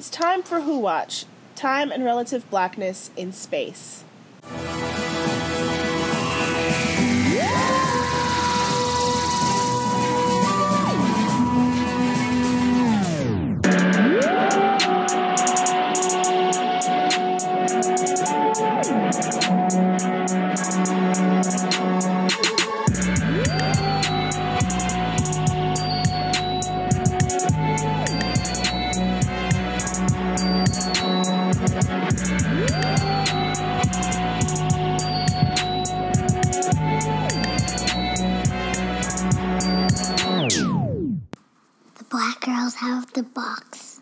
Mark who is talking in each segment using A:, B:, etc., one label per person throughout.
A: It's time for Who Watch Time and Relative Blackness in Space.
B: The box.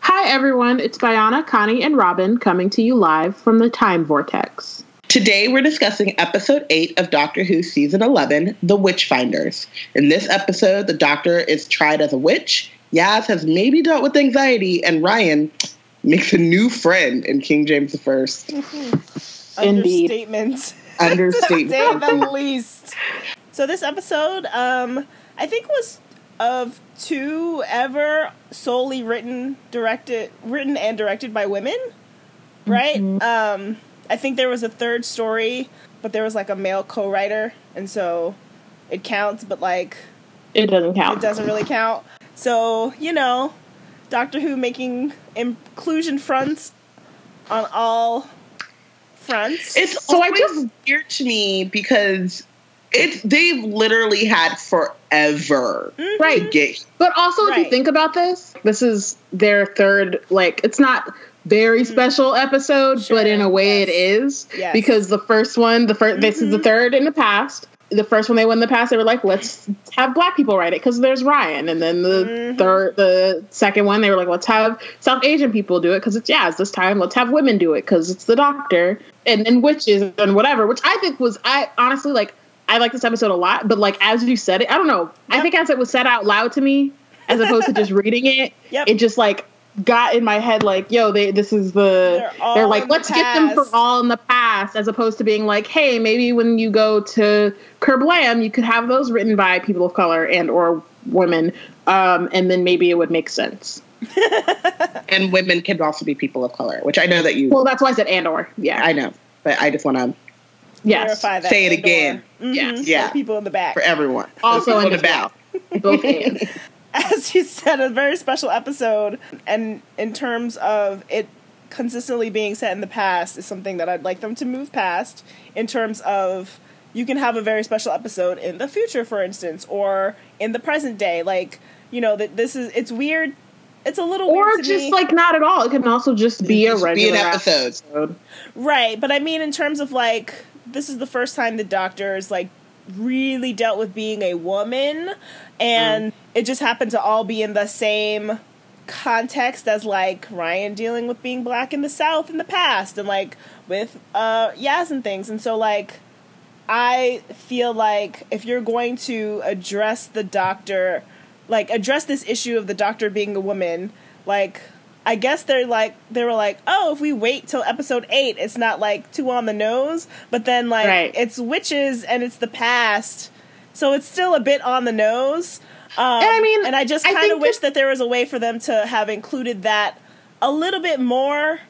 C: Hi, everyone. It's Bayana, Connie, and Robin coming to you live from the Time Vortex.
D: Today, we're discussing episode 8 of Doctor Who season 11, The Witchfinders. In this episode, the Doctor is tried as a witch, Yaz has maybe dealt with anxiety, and Ryan makes a new friend in King James I.
C: Indeed.
A: Understatement.
D: Understatement.
A: say the least. So this episode, um, I think was of two ever solely written, directed, written and directed by women, right? Um, I think there was a third story, but there was like a male co-writer, and so it counts, but like
C: It doesn't count.
A: it doesn't really count. So you know, Doctor Who making inclusion fronts on all fronts.
D: It's
C: So I
D: always
C: just-
D: weird to me because it's they've literally had forever to
C: Right.
D: get
C: But also, if you think about this, this is their third, like, it's not very mm-hmm. special episode.
A: Sure,
C: but in a way
A: yes.
C: it is.
A: Yes.
C: Because the first one, the 1st this is the mm-hmm. third in the past. The first one they won in the past, they were like, let's have black people write it because there's Ryan. And then the mm-hmm. third, the second one, they were like, let's have South Asian people do it because it's Yaz. This time, let's have women do it because it's the doctor. And then witches and whatever, which I think was, I honestly like, I like this episode a lot, but like as you said it, I don't know. I think as it was said out loud to me, as opposed to just reading it,
A: Yep.
C: it just like got in my head like, yo, they this is the
A: They're
C: they're like, let's get them for all in the past, as opposed to being like, hey, maybe when you go to Kerblam, you could have those written by people of color and or women, um, and then maybe it would make sense.
D: and women can also be people of color, which I know that you
C: Well, that's why I said and or. Yeah.
D: I know, but I just want to
C: yes.
A: Verify that.
D: Say it
A: and/or.
D: again.
A: Mhm,
C: Yeah.
A: for
D: Yeah.
A: people in the back.
D: for everyone.
C: Also in
D: the
C: the
D: back.
C: Both and.
A: as you said, a very special episode. And in terms of it consistently being set in the past, is something that I'd like them to move past. In terms of you can have a very special episode in the future, for instance, or in the present day. Like you know that this is it's weird. It's a little
C: Or
A: weird to
C: just
A: me.
C: like not at all. It can also just be a regular
D: be an episode.
C: episode.
A: Right, but I mean, in terms of like, this is the first time the Doctor is like really dealt with being a woman, and it just happened to all be in the same context as like Ryan dealing with being black in the South in the past, and like with uh Yaz and things, and so like. I feel like if you're going to address the doctor, like address this issue of the doctor being a woman, like I guess they're like they were like, oh, if we wait till episode eight, it's not like too on the nose. But then like
C: Right.
A: it's witches and it's the past, so it's still a bit on the nose. Um,
C: And I mean,
A: and I just kind of wish
C: that-
A: that there was a way for them to have included that a little bit more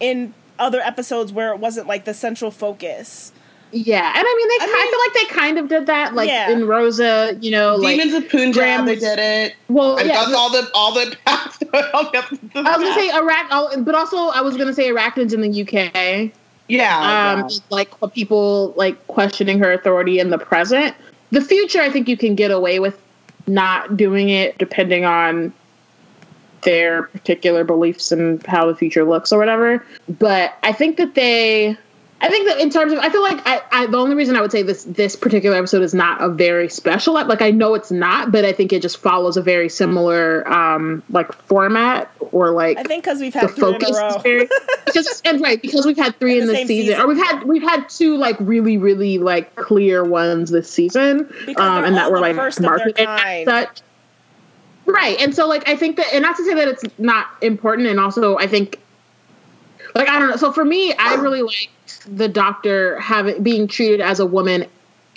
A: in other episodes where it wasn't like the central focus.
C: Yeah, and I mean, they.
A: I
C: I,
A: mean-
C: feel like they kind of did that, like
A: Yeah.
C: in Rosa. You know, like
D: Demons of Punjab, they did it.
C: well,
D: And
C: yeah.
D: that's all the all the past. all the
C: I was gonna say Iraq, oh, but also I was gonna say Arachnids in the UK.
D: yeah,
C: Um, like people like questioning her authority in the present. The future, I think you can get away with not doing it, depending on their particular beliefs and how the future looks or whatever. But I think that they. I think that in terms of, I feel like I, I the only reason I would say this this particular episode is not a very special. Like I know it's not, but I think it just follows a very similar um like format or like
A: I think because we've
C: the
A: had three in a row.
C: very because and right because we've had three
A: In
C: in
A: the
C: this
A: same
C: season,
A: season.
C: or we've had we've had two like really really like clear ones this season
A: Because
C: um and that were like
A: first of their
C: marketed as such right and so like i think that and not to say that it's not important and also i think like i don't know so for me i really the doctor having being treated as a woman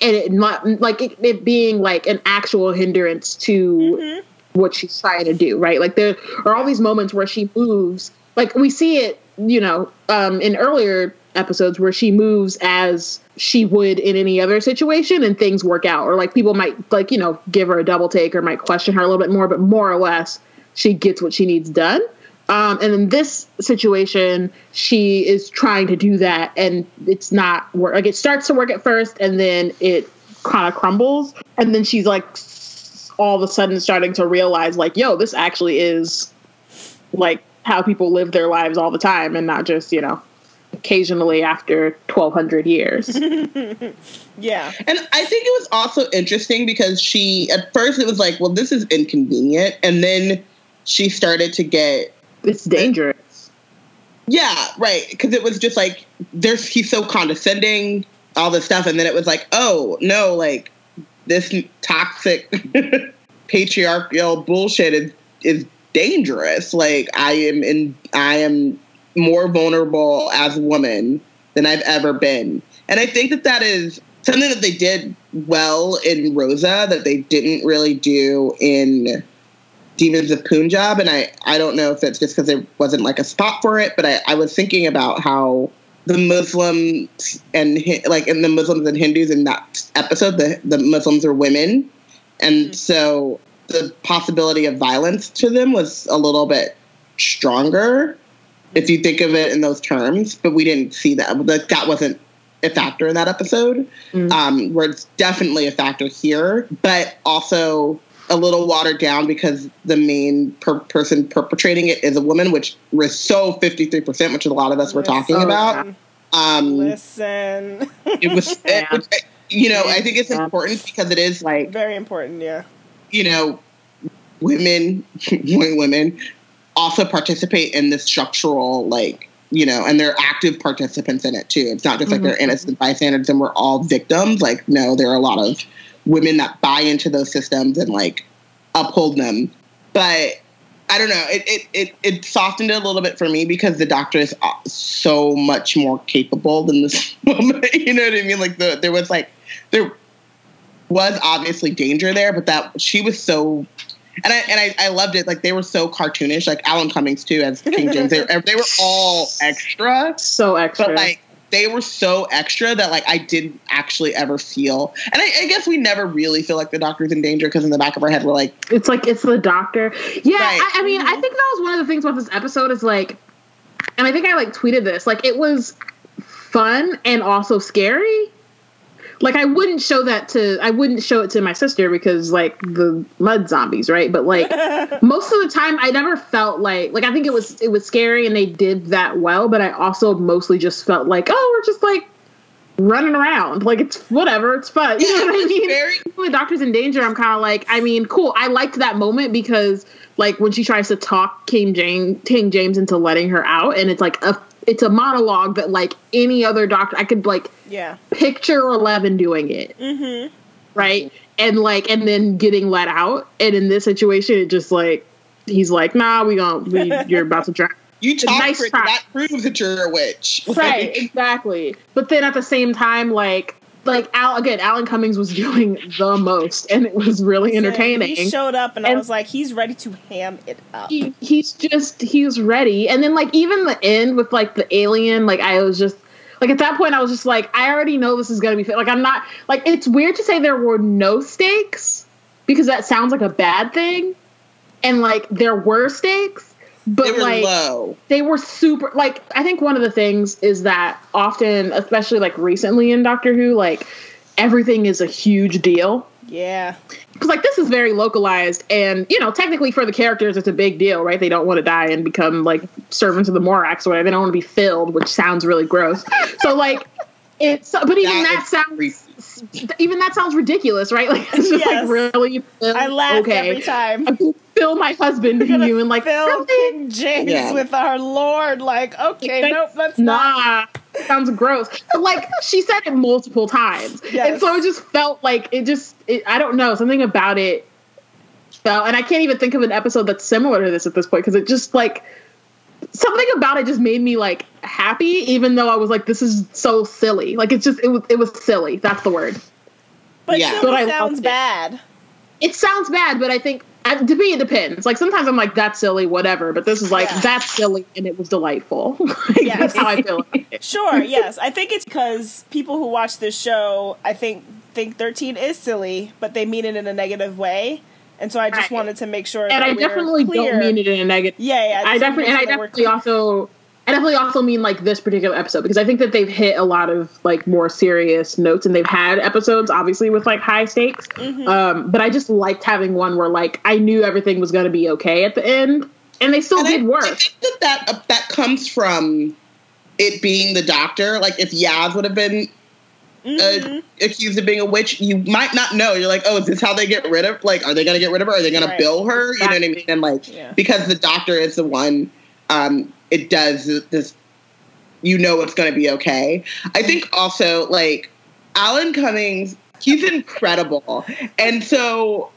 C: and it not like it, it being like an actual hindrance to
A: Mm-hmm.
C: what she's trying to do, right? Like there are all these moments where she moves, like we see it, you know, um, in earlier episodes where she moves as she would in any other situation and things work out or like people might like you know give her a double take or might question her a little bit more but more or less she gets what she needs done um, and in this situation she is trying to do that and it's not work like it starts to work at first and then it kind of crumbles and then she's like all of a sudden starting to realize like yo this actually is like how people live their lives all the time and not just you know occasionally after 1200 years
A: Yeah.
D: And I think it was also interesting because she, at first, it was like, well, this is inconvenient. And then she started to get,
C: it's dangerous
D: yeah, right. Because it was just like, there's, he's so condescending, all this stuff. And then it was like, oh, no, like, this toxic patriarchal bullshit is, is dangerous. Like, I am in, I am more vulnerable as a woman than I've ever been. And I think that that is something that they did well in Rosa that they didn't really do in Demons of Punjab. And I, I don't know if that's just because there wasn't like a spot for it, but I, I was thinking about how the Muslims and like in the Muslims and Hindus in that episode, the, the Muslims are women. And so the possibility of violence to them was a little bit stronger if you think of it in those terms, but we didn't see that. Like that wasn't a factor in that episode. Um, where it's definitely a factor here, but also a little watered down because the main per- person perpetrating it is a woman, which was so fifty three percent, which a lot of us were talking about. Um,
A: Listen.
D: it was, it
C: Yeah.
D: was- you know, I think it's important because it is like
A: Very important, yeah.
D: you know, women, women also participate in this structural, like, you know, and they're active participants in it too. It's not just like they're innocent bystanders and we're all victims. Like, no, there are a lot of women that buy into those systems and like uphold them. But I don't know. It it it, it softened it a little bit for me because the doctor is uh, so much more capable than this woman. you know what I mean? Like the there was like there was obviously danger there, but that she was so. And I and I, I loved it. Like they were so cartoonish. Like Alan Cummings too as King James. They, they were all extra,
C: so extra
D: but like they were so extra that like I didn't actually ever feel. And I, I guess we never really feel like the doctor's in danger because in the back of our head we're like,
C: It's like it's the doctor. Yeah,
D: Right.
C: I, I mean, I mm-hmm. think that was one of the things about this episode is like, and I think I like tweeted this. Like, it was fun and also scary. Like, I wouldn't show that to I wouldn't show it to my sister because like the mud zombies, right? But like most of the time, I never felt like like I think it was it was scary and they did that well. But I also mostly just felt like oh, we're just like running around. Like it's whatever, it's fun. You know what I mean?
D: very
C: the doctor's in danger, I'm kind of like, I mean, cool. I liked that moment because, like, when she tries to talk King James, King James into letting her out, and it's like a, it's a monologue that like any other doctor, I could like
A: Yeah.
C: picture Eleven doing it,
A: Mm-hmm.
C: right? And like, and then getting let out, and in this situation, it just like he's like, nah, we gonna, we, you're about to drown.
D: you talk
C: nice
D: pretty.
C: try.
D: That proves that you're a witch.
C: right exactly but then at the same time like like Al again Alan Cummings was doing the most and it was really entertaining
A: He showed up and, I was like, he's ready to ham it up.
C: he, he's just he's ready and then like even the end with like the alien like I was just like at that point I was just like I already know this is gonna be fit like I'm not like it's weird to say there were no stakes because that sounds like a bad thing and like there were stakes but
D: they were
C: like
D: low.
C: they were super like i think one of the things is that often especially like recently in doctor who like everything is a huge deal
A: Yeah.
C: because like this is very localized and you know technically for the characters it's a big deal right they don't want to die and become like servants of the morax or whatever they don't want to be filled which sounds really gross so like it's but even that sounds
D: creepy.
C: Even that sounds ridiculous right like it's just
A: Yes.
C: like really Phil?
A: I laugh
C: okay
A: every time.
C: I fill my husband in you and like
A: Phil
C: really?
A: King James
D: Yeah.
A: with our Lord. Like, okay, nope, that's not.
C: nah sounds gross but like she said it multiple times
A: Yes.
C: and so it just felt like it just it, i don't know something about it felt and i can't even think of an episode that's similar to this at this point because it just like something about it just made me like happy even though i was like this is so silly like it's just it was it was silly that's the word
A: But
D: Yeah.
C: But I
A: sounds
C: loved it.
A: bad.
C: it sounds bad but i think I, to me, it depends. Like sometimes I'm like, that's silly, whatever. But this is like,
A: Yeah.
C: that's silly, and it was delightful. Like,
A: Yes.
C: That's how I feel. about it.
A: Sure, yes. I think it's because people who watch this show, I think, think 13 is silly, but they mean it in a negative way. And so I just
C: Right.
A: wanted to make sure
C: And
A: that
C: I
A: we're
C: definitely
A: clear.
C: don't mean it in a negative.
A: Yeah, yeah.
C: I definitely, and I
A: make sure that we're
C: definitely also, I definitely also mean like this particular episode because I think that they've hit a lot of like more serious notes, and they've had episodes obviously with like high stakes.
A: Mm-hmm.
C: Um, but I just liked having one where like I knew everything was going to be okay at the end, and they still
D: And
C: did
D: I,
C: work.
D: I think that that, uh, that comes from it being the doctor. Like if Yaz would have been
A: Mhm.
D: uh, accused of being a witch, you might not know. You're like, oh, is this how they get rid of? Like, are they going to get rid of her? Are they going
A: Right.
D: to bill her? You know what I mean? And like,
A: Yeah.
D: because the doctor is the one, um, it does this. You know it's going to be okay. I think also like Alan Cummings, he's incredible, and so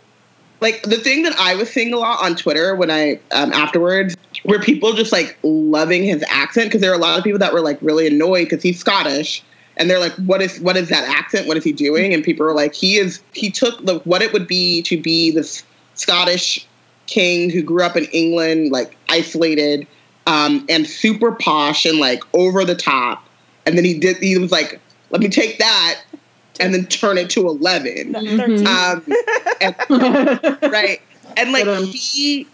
D: like the thing that I was seeing a lot on Twitter when I um, afterwards were people just like loving his accent because there are a lot of people that were like really annoyed because he's Scottish and they're like, what is what is that accent? What is he doing? And people are like, he is he took the what it would be to be this Scottish king who grew up in England, like isolated um, and super posh and like over the top, and then he did he was like, let me take that and then turn it to eleven.
A: No.
D: Um, and right and like
C: um,
D: he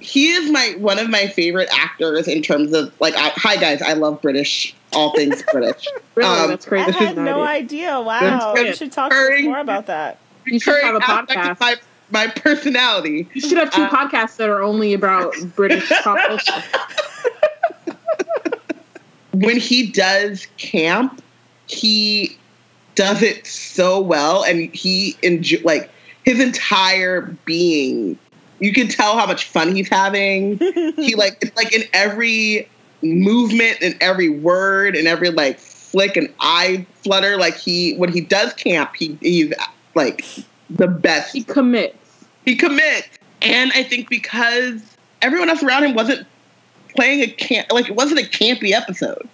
D: he is my one of my favorite actors in terms of like I, hi guys i love british all things british
C: really,
D: um,
C: that's crazy.
A: I had no idea. Wow.
C: good.
A: You should talk to us
D: Purring.
A: more about that.
C: You should have a podcast.
D: of my, my personality
C: You should have two
D: Uh,
C: podcasts that are only about British pop culture.
D: when he does camp he does it so well and he enjoy like his entire being you can tell how much fun he's having he like it's like in every movement and every word and every like flick and eye flutter like he when he does camp he he's like the best
C: He commits.
D: he commits and i think because everyone else around him wasn't playing a camp like it wasn't a campy episode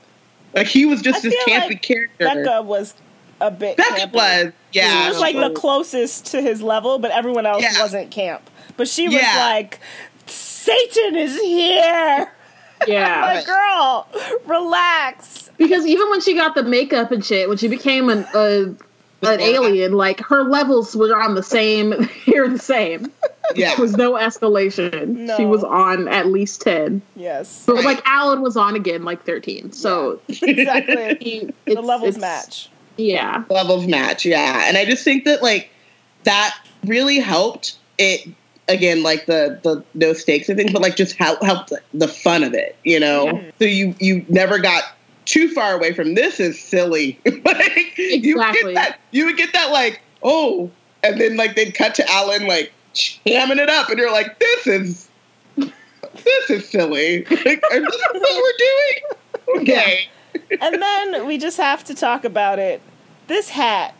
D: like he was just
A: I
D: this campy
A: like
D: character
A: Becca was a bit.
D: Becca
A: campy.
D: was yeah
A: She was like the closest to his level, but everyone else
D: Yeah.
A: wasn't camp. But she was
D: Yeah.
A: like, Satan is here.
C: Yeah.
A: Like, girl, relax.
C: Because even when she got the makeup and shit, when she became an uh, an alien, like her levels were on the same. Here the same.
D: yeah
C: There was no escalation.
A: No.
C: She was on at least ten.
A: Yes,
C: But like Alan was on again, like thirteen. So
A: exactly.
C: he,
A: the levels
C: it's-
A: match.
C: Yeah.
D: levels match yeah and i just think that like that really helped it again like the the no stakes and things but like just help helped the fun of it you know? So you you never got too far away from this is silly. Like you would get that you would get that like oh and then like they'd cut to alan like hamming it up and you're like this is this is silly. Like is this what we're doing? Okay.
A: And then we just have to talk about it. This hat,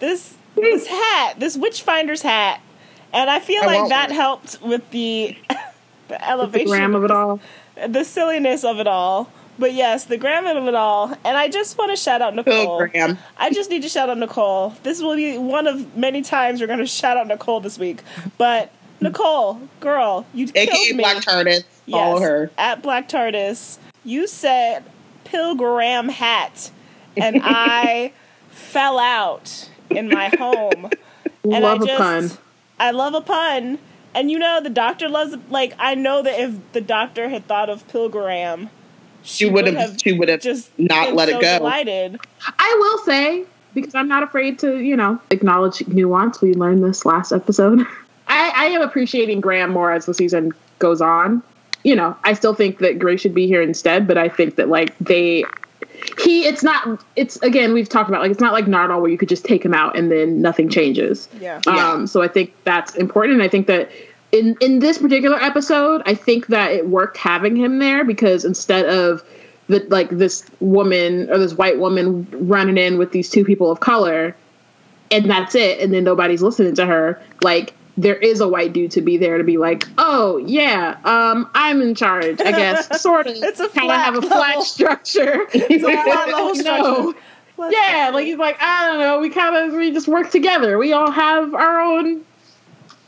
A: this this hat, this Witchfinder's hat, and I feel
D: I
A: like that
D: one.
A: helped with the the
C: The
A: elevation,
C: gram of it all.
A: the silliness of it all. But yes, the gram of it all, and I just want to shout out oh, Nicole.
D: oh graham
A: I just need to shout out Nicole. This will be one of many times we're going to shout out Nicole this week. But Nicole, girl, you
D: aka
A: killed me.
D: black tardis follow
A: Yes,
D: her
A: At Black TARDIS, you said pilgram hat, and I fell out in my home. And
C: Love
A: I
C: a
A: just,
C: pun.
A: I love a pun. And you know, the doctor loves, like, I know that if the doctor had thought of Pilgrim,
D: she would have she would have
A: just
D: not let
A: so
D: it go.
A: Delighted.
C: I will say, because I'm not afraid to, you know, acknowledge nuance. We learned this last episode. I, I am appreciating Graham more as the season goes on. You know, I still think that Gray should be here instead, but I think that like they he it's not it's again we've talked about like it's not like Nardole where you could just take him out and then nothing changes.
A: Yeah.
D: Yeah.
C: Um, so I think that's important. And I think that in in this particular episode, I think that it worked having him there because instead of the like this woman or this white woman running in with these two people of color, and that's it, and then nobody's listening to her, like there is a white dude to be there to be like, oh yeah, um, I'm in charge, I guess, sort of.
A: It's a
C: kind of
A: flat
C: have a
A: level.
C: flat structure.
A: It's a flat level structure. Let's-
C: Yeah, like he's like, I don't know, we kind of we just work together. We all have our own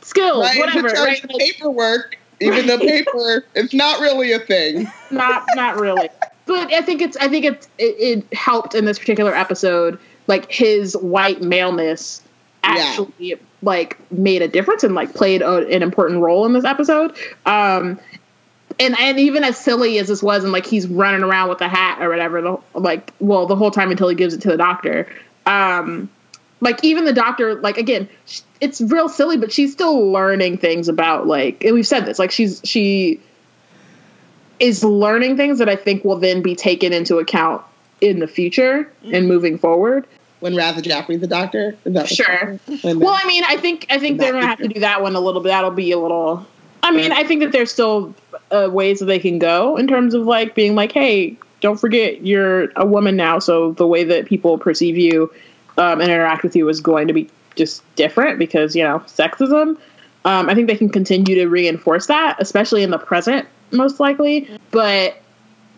C: skills,
D: Ryan's
C: whatever.
D: in charge
C: Right?
D: of paperwork, even the paper it's not really a thing.
C: not not really but i think it's i think it's it, it helped in this particular episode like his white maleness actually like made a difference and like played a, an important role in this episode. Um and and even as silly as this was and like he's running around with a hat or whatever the like well the whole time until he gives it to the doctor. Um like even the doctor like again sh- it's real silly but she's still learning things about like and we've said this like she's she is learning things that I think will then be taken into account in the future and moving forward.
D: When Raza Jaffrey's the doctor,
C: Sure. Well, I mean, I think I think they're gonna have to do that one a little bit. That'll be a little. I mean, I think that there's still uh, ways that they can go in terms of like being like, hey, don't forget you're a woman now, so the way that people perceive you um, and interact with you is going to be just different because you know sexism. Um, I think they can continue to reinforce that, especially in the present, most likely. But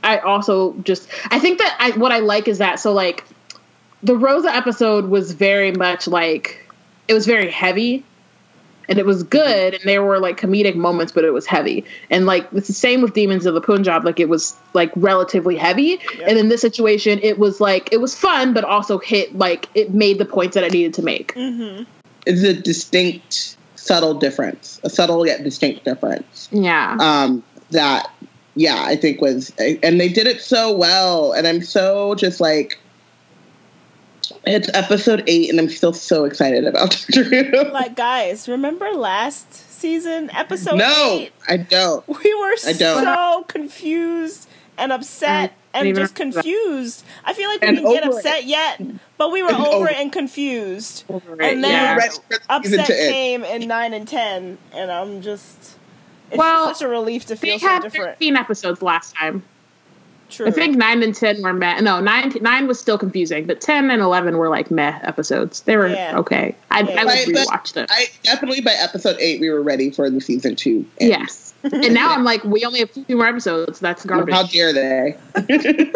C: I also just I think that I what I like is that so like the Rosa episode was very much like it was very heavy and it was good and there were like comedic moments but it was heavy. And like it's the same with demons of the punjab like it was like relatively heavy. And in this situation it was like it was fun but also hit like it made the points that i needed to make.
D: Is a distinct, subtle difference, a subtle yet distinct difference.
C: yeah.
D: Um, that, yeah, I think was, and they did it so well, and I'm so just like, it's episode eight, and I'm still so excited about Doctor Who.
A: Like, guys, remember last season, episode
D: no,
A: eight?
D: I don't.
A: We were
D: I don't.
A: so confused and upset
C: I
A: and just
C: remember that.
A: confused. I feel like we
D: And
A: didn't get
D: over
A: upset yet, but we were
D: And
A: over
D: over
A: it and confused.
C: Over it,
A: And then
C: yeah.
D: Ready for the season
A: upset came in nine and ten, and I'm just. It's
C: Well,
A: such a relief to
C: we
A: feel so
C: had
A: different.
C: 13 episodes last time
A: True.
C: I think nine and ten were meh. No, nine nine was still confusing, but ten and eleven were like meh episodes. They were
A: Yeah.
C: okay. I,
A: Yeah.
C: I would
D: Right,
C: rewatch them.
D: I definitely by episode eight we were ready for the season two. end.
C: yes, and now I'm like, we only have two more episodes. That's garbage.
D: How dare they?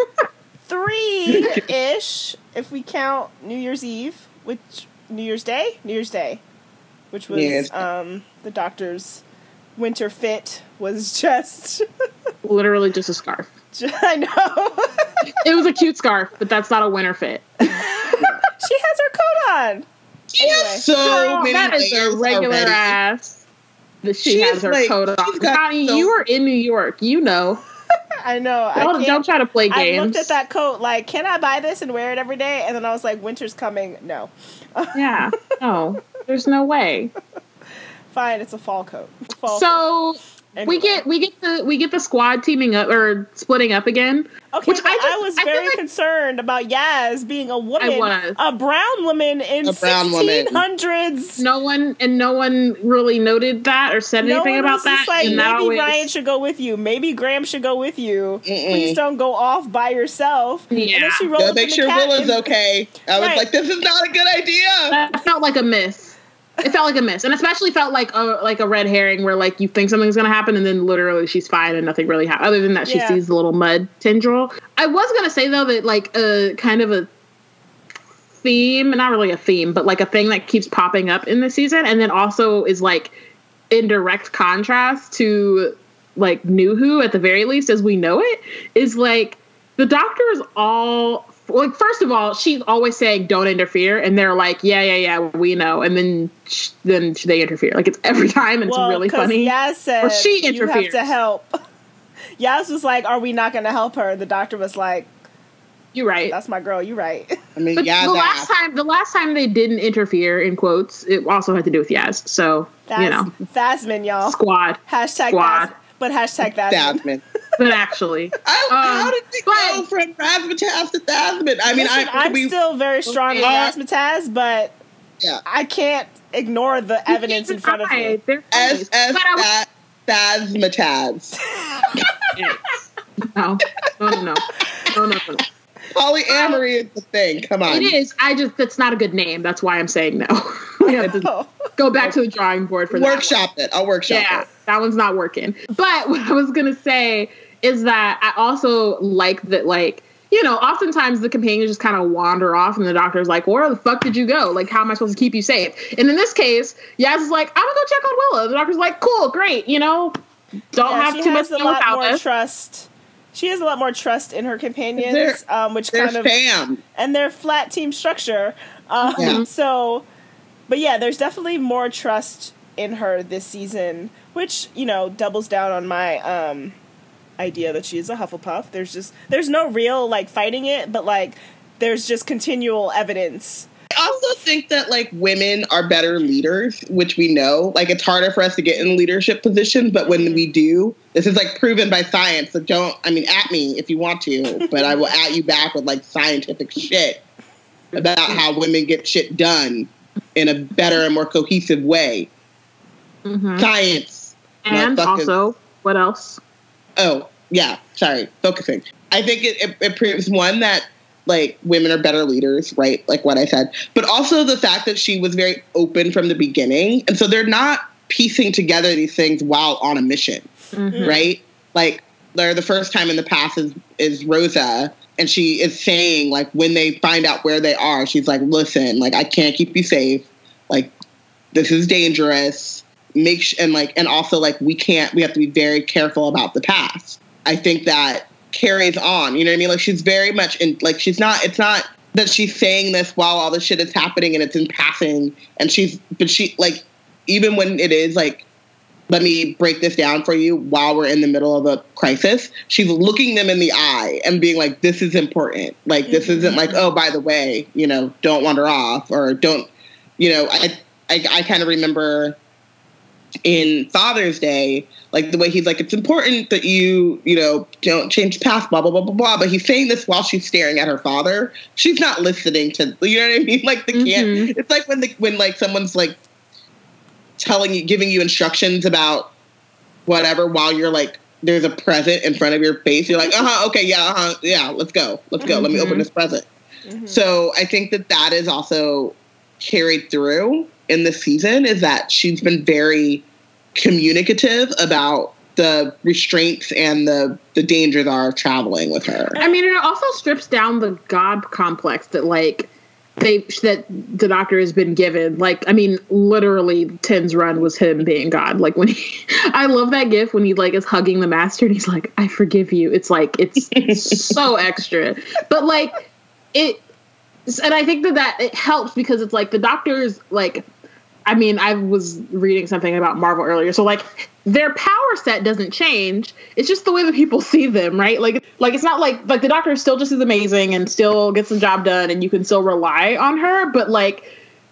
A: three ish if we count New Year's Eve, which New Year's Day, New Year's Day, which was
D: New Year's Day.
A: um, the doctor's winter fit was just.
C: Literally just a scarf.
A: I know.
C: It was a cute scarf, but that's not a winter fit.
A: she has her coat on.
D: She
A: Anyway.
D: has so
C: Girl,
D: many
C: that is a regular
D: already.
C: ass. That she
D: She's
C: has her
D: like-
C: coat on. Connie,
D: so-
C: you are in New York. You know.
A: I know.
C: Don't,
A: can't-
C: don't try to play games.
A: I looked at that coat like, can I buy this and wear it every day? And then I was like, winter's coming. No.
C: Yeah. No. There's no way.
A: Fine, it's a fall coat. Fall coat.
C: So we get we get the we get the squad teaming up or splitting up again.
A: Okay,
C: which
A: but
C: I
A: I,
C: just-
A: was
C: I feel
A: very
C: like-
A: concerned about Yaz being a woman,
C: was.
A: a brown woman in
D: A
A: 1600s.
C: No one and no one really noted that or said
A: No
C: anything
A: one
C: about
A: was
C: that.
A: just like, maybe
C: always-
A: Ryan should go with you. Maybe Graham should go with you.
D: Mm-mm.
A: Please don't go off by yourself. And
C: Yeah.
A: then she rolled
D: Gotta
A: up
D: make
A: in the
D: sure
A: cat
D: Willa's
A: and-
D: okay. I was
A: Right.
D: like, this is not a good idea.
C: that felt like a miss. It felt like a miss, and especially felt like a like a red herring where like you think something's gonna happen, and then literally she's fine and nothing really happened. Other than that, she
A: Yeah.
C: sees the little mud tendril. I was gonna say though that like a kind of a theme, not really a theme, but like a thing that keeps popping up in the season, and then also is like in direct contrast to like New Who at the very least as we know it is like the doctor is all like first of all she's always saying don't interfere and they're like yeah yeah yeah we know and then sh- then they interfere like it's every time and
A: well,
C: it's really funny
A: Yaz said
C: Or she
A: you have to help. Yaz was like, "Are we not going to help her?" The doctor was like,
C: you're right
A: "That's my girl. You're right."
D: I mean,
C: but
D: yeah,
C: the last
D: that.
C: time the last time they didn't interfere in quotes it also had to do with Yaz so
A: That's
C: you know
A: Thasman, y'all.
C: squad
A: Hashtag
C: Squad.
A: Thas- but hashtag Thasman.
D: Thasman.
C: but actually
D: I, how
C: Um,
D: did we
C: but-
D: go from Razzmatazz to Thasman? I mean,
A: Listen,
D: I,
A: I'm
D: we,
A: still very strong with
D: Uh,
A: Razzmatazz, but
D: yeah.
A: I can't ignore the evidence in front of me.
C: They're
D: S S
C: But I was-
D: Thasmatazz.
C: no no no no no no no
D: Polyamory is the thing. Come on.
C: It is. I just that's not a good name. That's why I'm saying no. to
A: Oh.
C: go back to the drawing board for that.
D: Workshop it. I'll workshop
C: Yeah,
D: it.
C: that one's not working. But what I was gonna say is that I also like that, like you know, oftentimes the companions just kind of wander off, and the doctor's like, "Where the fuck did you go? Like, how am I supposed to keep you safe?" And in this case, Yaz is like, "I'm gonna go check on Willow." The doctor's like, "Cool, great, you know, don't
A: Yeah,
C: have
A: she
C: too much
A: has a
C: to
A: lot
C: without
A: more
C: us."
A: trust. She has a lot more trust in her companions, um, which kind of
D: fam.
A: and their flat team structure. Um,
D: Yeah.
A: So, but yeah, there's definitely more trust in her this season, which you know doubles down on my um, idea that she is a Hufflepuff. There's just there's no real like fighting it, but like there's just continual evidence.
D: I also think that like women are better leaders, which we know. Like it's harder for us to get in leadership positions, but when we do, this is like proven by science. So don't I mean at me if you want to, but I will at you back with like scientific shit about how women get shit done in a better and more cohesive way.
C: Mhm.
D: Science.
C: And also, what else?
D: Oh, yeah. Sorry. Focusing. I think it, it, it proves one that like women are better leaders, right? Like what I said, but also the fact that she was very open from the beginning, and so they're not piecing together these things while on a mission,
C: Mhm.
D: right? Like, they're the first time in the past is is Rosa, and she is saying like when they find out where they are, she's like, "Listen, like I can't keep you safe. Like this is dangerous. Make sh- and like and also like we can't. We have to be very careful about the past. I think that carries on. You know what I mean? Like she's very much in. Like she's not. It's not that she's saying this while all this shit is happening and it's in passing. And she's but she like even when it is like let me break this down for you while we're in the middle of a crisis. She's looking them in the eye and being like, this is important. Like, this isn't mm-hmm. like, oh, by the way, you know, don't wander off or don't, you know, I, I, I kind of remember in Father's Day, like the way he's like, it's important that you, you know, don't change past, blah, blah, blah, blah, blah. But he's saying this while she's staring at her father. She's not listening to, you know what I mean? Like, the can't,
C: Mhm.
D: it's like when the, when like someone's like, telling you, giving you instructions about whatever while you're like, there's a present in front of your face. You're like, uh huh, okay, yeah, uh huh, yeah, let's go, let's go. Let me open
C: Mhm.
D: this present. So I think that that is also carried through in the season is that she's been very communicative about the restraints and the the dangers are of traveling with her.
C: I mean, it also strips down the god complex that like they that the doctor has been given. Like, I mean, literally, Ten's run was him being God. Like when he, I love that gif when he like is hugging the master and he's like, "I forgive you." It's like it's so extra, but like it, and I think that that it helps because it's like the doctor's like I mean, I was reading something about Marvel earlier. So like their power set doesn't change. It's just the way that people see them, right? Like like it's not like like the doctor still just is amazing and still gets the job done and you can still rely on her, but like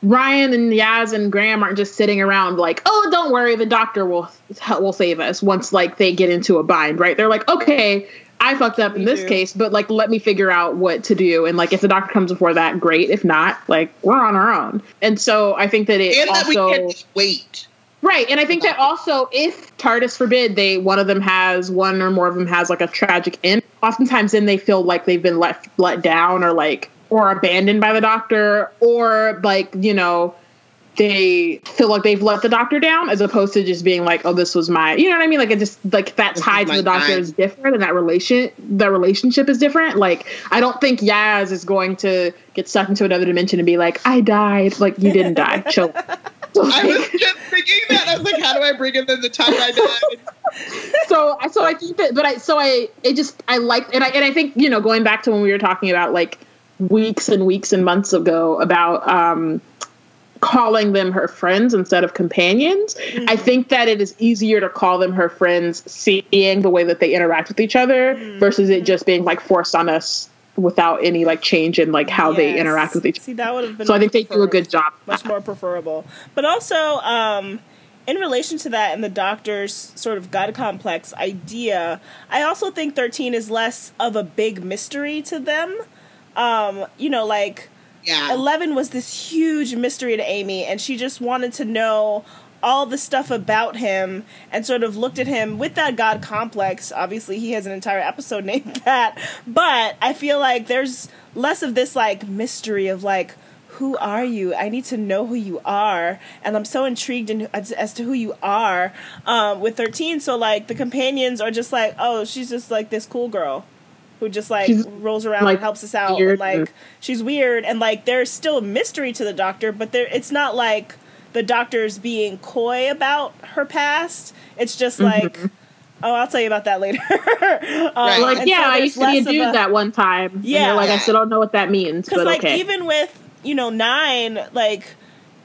C: Ryan and Yaz and Graham aren't just sitting around like, "Oh, don't worry, the doctor will will save us once like they get into a bind," right? They're like, "Okay, I fucked up in this
A: do.
C: case, but like let me figure out what to do." And like if the doctor comes before that, great. If not, like we're on our own. And so I think that it
D: and that
C: also
D: we can just wait.
C: Right, and I think that also, if TARDIS forbid, they one of them has one or more of them has like a tragic end. Oftentimes, then they feel like they've been left let down or like or abandoned by the Doctor, or like you know they feel like they've let the Doctor down, as opposed to just being like, oh, this was my, you know what I mean? Like it just like that tie to the Doctor is different, and that relation that relationship is different. Like I don't think Yaz is going to get sucked into another dimension and be like, I died. Like you didn't die. Chill.
D: I was just thinking that. I was like, how do I bring in the time I died?
C: so so I think that but I so I it just I like and I and I think you know going back to when we were talking about like weeks and weeks and months ago about um calling them her friends instead of companions I think that it is easier to call them her friends seeing the way that they interact with each other versus it just being like forced on us without any like change in like how they interact with each other
A: See, that would have been.
C: so I think they do a good job
A: much more preferable. But also, um, in relation to that and the doctor's sort of god complex idea, I also think 13 is less of a big mystery to them. Um, you know, like
D: Yeah.
A: 11 was this huge mystery to Amy, and she just wanted to know all the stuff about him and sort of looked at him with that god complex. Obviously, he has an entire episode named that, but I feel like there's less of this like mystery of like, who are you? I need to know who you are, and I'm so intrigued in, as, as to who you are um, with 13. So like the companions are just like, oh, she's just like this cool girl. Who just like
C: She's,
A: rolls around
C: like,
A: and helps us out. And,
C: and-
A: like she's weird, and like there's still a mystery to the doctor, but there it's not like the doctor's being coy about her past. It's just
C: Mm-hmm.
A: like. Oh, I'll tell you about that later. um,
D: Right.
C: like,
A: and so
C: yeah, I used to be a
A: less of
C: dude that one time.
A: Yeah.
C: Yeah. like, I still don't know what that means,
A: Because like
C: okay.
A: even with you know nine, like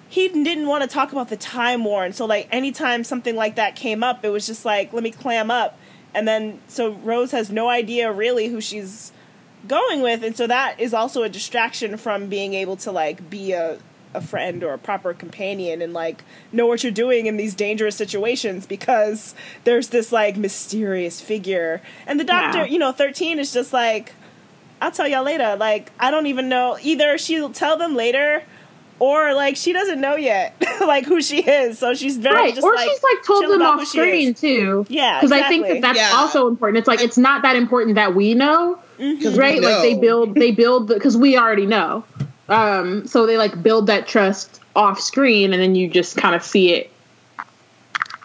A: he didn't want to talk about the time war, and so like anytime something like that came up, it was just like let me clam up, and then so Rose has no idea really who she's going with, and so that is also a distraction from being able to like be a a friend or a proper companion and like know what you're doing in these dangerous situations because there's this like mysterious figure and the doctor
C: Yeah.
A: you know 13 is just like I'll tell y'all later. Like, I don't even know. Either she'll tell them later, or like she doesn't know yet, like who she is. So she's very
C: right,
A: just
C: or
A: like
C: she's like told them off
A: who she is.
C: screen too.
A: Yeah,
C: because I think that that's
D: Yeah.
C: also important. It's like it's not that important that we know,
A: Mm-hmm.
C: right?
D: we
C: Like they build, they build because we already know. Um, so they like build that trust off screen, and then you just kind of see it.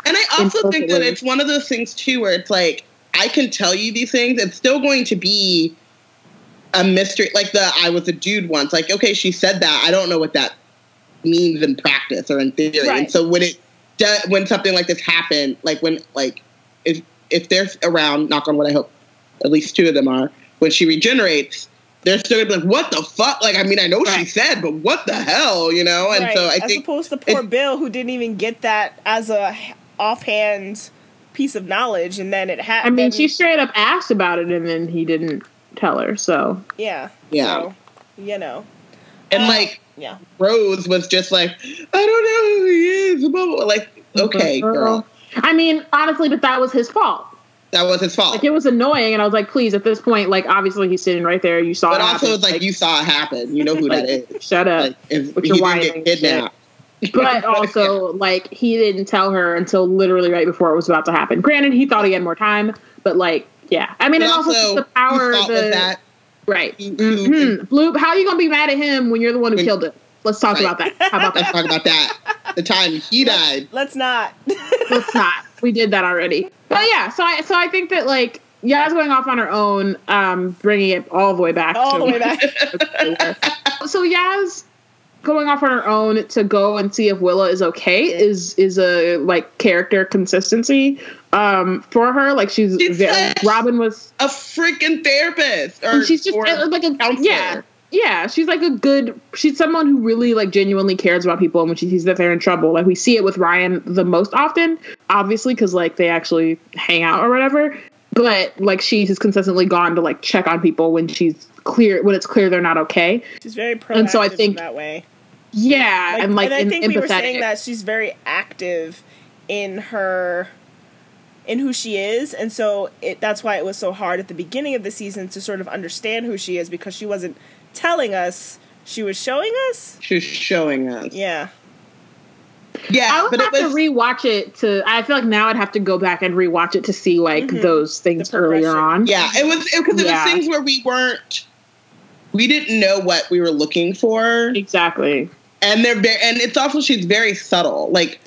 D: And I also think that it's one of those things too where it's like I can tell you these things. It's still going to be a mystery. Like the I was a dude once. Like okay, she said that. I don't know what that means in practice or in theory.
A: Right.
D: And so when it does, when something like this happened, like when like if if they're around, knock on wood, I hope at least two of them are. When she regenerates, they're still gonna be like, "What the fuck?" Like I mean, I know she said, but what the hell, you know? And
A: right.
D: so I think
A: as
D: think
A: opposed to poor Bill, who didn't even get that as a offhand piece of knowledge, and then it happened.
C: I mean, she straight up asked about it, and then he didn't tell her. So
A: yeah,
D: Yeah.
A: So, you know,
D: and
A: Uh,
D: like
A: yeah.
D: Rose was just like, I don't know who he is. blah, blah, blah. Like, okay, girl,
C: I mean, honestly, but that was his fault.
D: that was his fault.
C: Like it was annoying, and I was like, please, at this point, like obviously he's sitting right there. You saw it.
D: but
C: it
D: also,
C: happen.
D: it's like, you saw it happen. You know who that
C: like,
D: is.
C: shut up.
D: Like, if
C: With
D: he
C: your
D: didn't get kidnapped.
C: but also like he didn't tell her until literally right before it was about to happen. Granted, he thought he had more time, but like, yeah. I mean,
D: But
C: and also,
D: also,
C: the power,
D: whose fault
C: the
D: was that?
C: Right.
D: Who-
C: hmm Bloop, how are you gonna be mad at him when you're the one who
D: When-
C: killed him? Let's talk
D: Right.
C: about that. How about
D: Let's
C: that?
D: talk about that. The time he died.
A: Let's not.
C: Let's not. We did that already. But yeah, so I so I think that like Yaz going off on her own, um, bringing it all the way back.
A: All
C: to
A: the way back.
C: so Yaz going off on her own to go and see if Willa is okay is is a like character consistency um for her. Like she's
D: She's
C: ve-
D: such-
C: Robin was
D: A freaking therapist. Or,
C: and she's just
D: or
C: like a
D: counselor.
C: yeah. Yeah, she's like a good. She's someone who really like genuinely cares about people, and when she sees that they're in trouble, like we see it with Ryan the most often, obviously because like they actually hang out or whatever. But like she has consistently gone to like check on people when she's clear when it's clear they're not okay.
A: She's very proactive
C: And so I
A: in
C: think-
A: that way.
C: Yeah, and like
A: I
C: in,
A: think we were saying that she's very active in her in who she is and so it that's why it was so hard at the beginning of the season to sort of understand who she is because she wasn't telling us she was showing us
D: She's showing us.
A: yeah
D: Yeah,
C: I would
D: but it
C: have
D: was.
C: to rewatch it to. I feel like now I'd have to go back and rewatch it to see like
A: Mhm.
C: those things earlier on.
D: yeah, it was because it,
C: Yeah.
D: was things where we weren't. We didn't know what we were looking for.
C: exactly.
D: And they're very and it's also she's very subtle. Like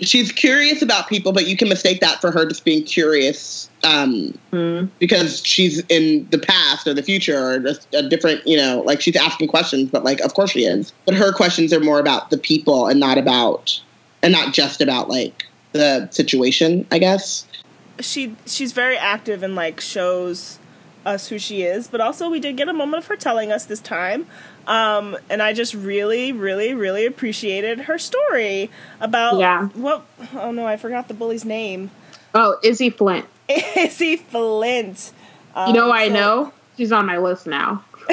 D: she's curious about people but you can mistake that for her just being curious um
C: Mm.
D: because she's in the past or the future or just a different you know like she's asking questions but like of course she is. But her questions are more about the people and not about and not just about like the situation i guess.
A: She she's very active and like shows us who she is but also we did get a moment of her telling us this time um and i just really really really appreciated her story about
C: Yeah.
A: what oh no i forgot the bully's name
C: Oh, Izzy Flint.
A: Izzy Flint. Um,
C: You know why I know? She's on my list now.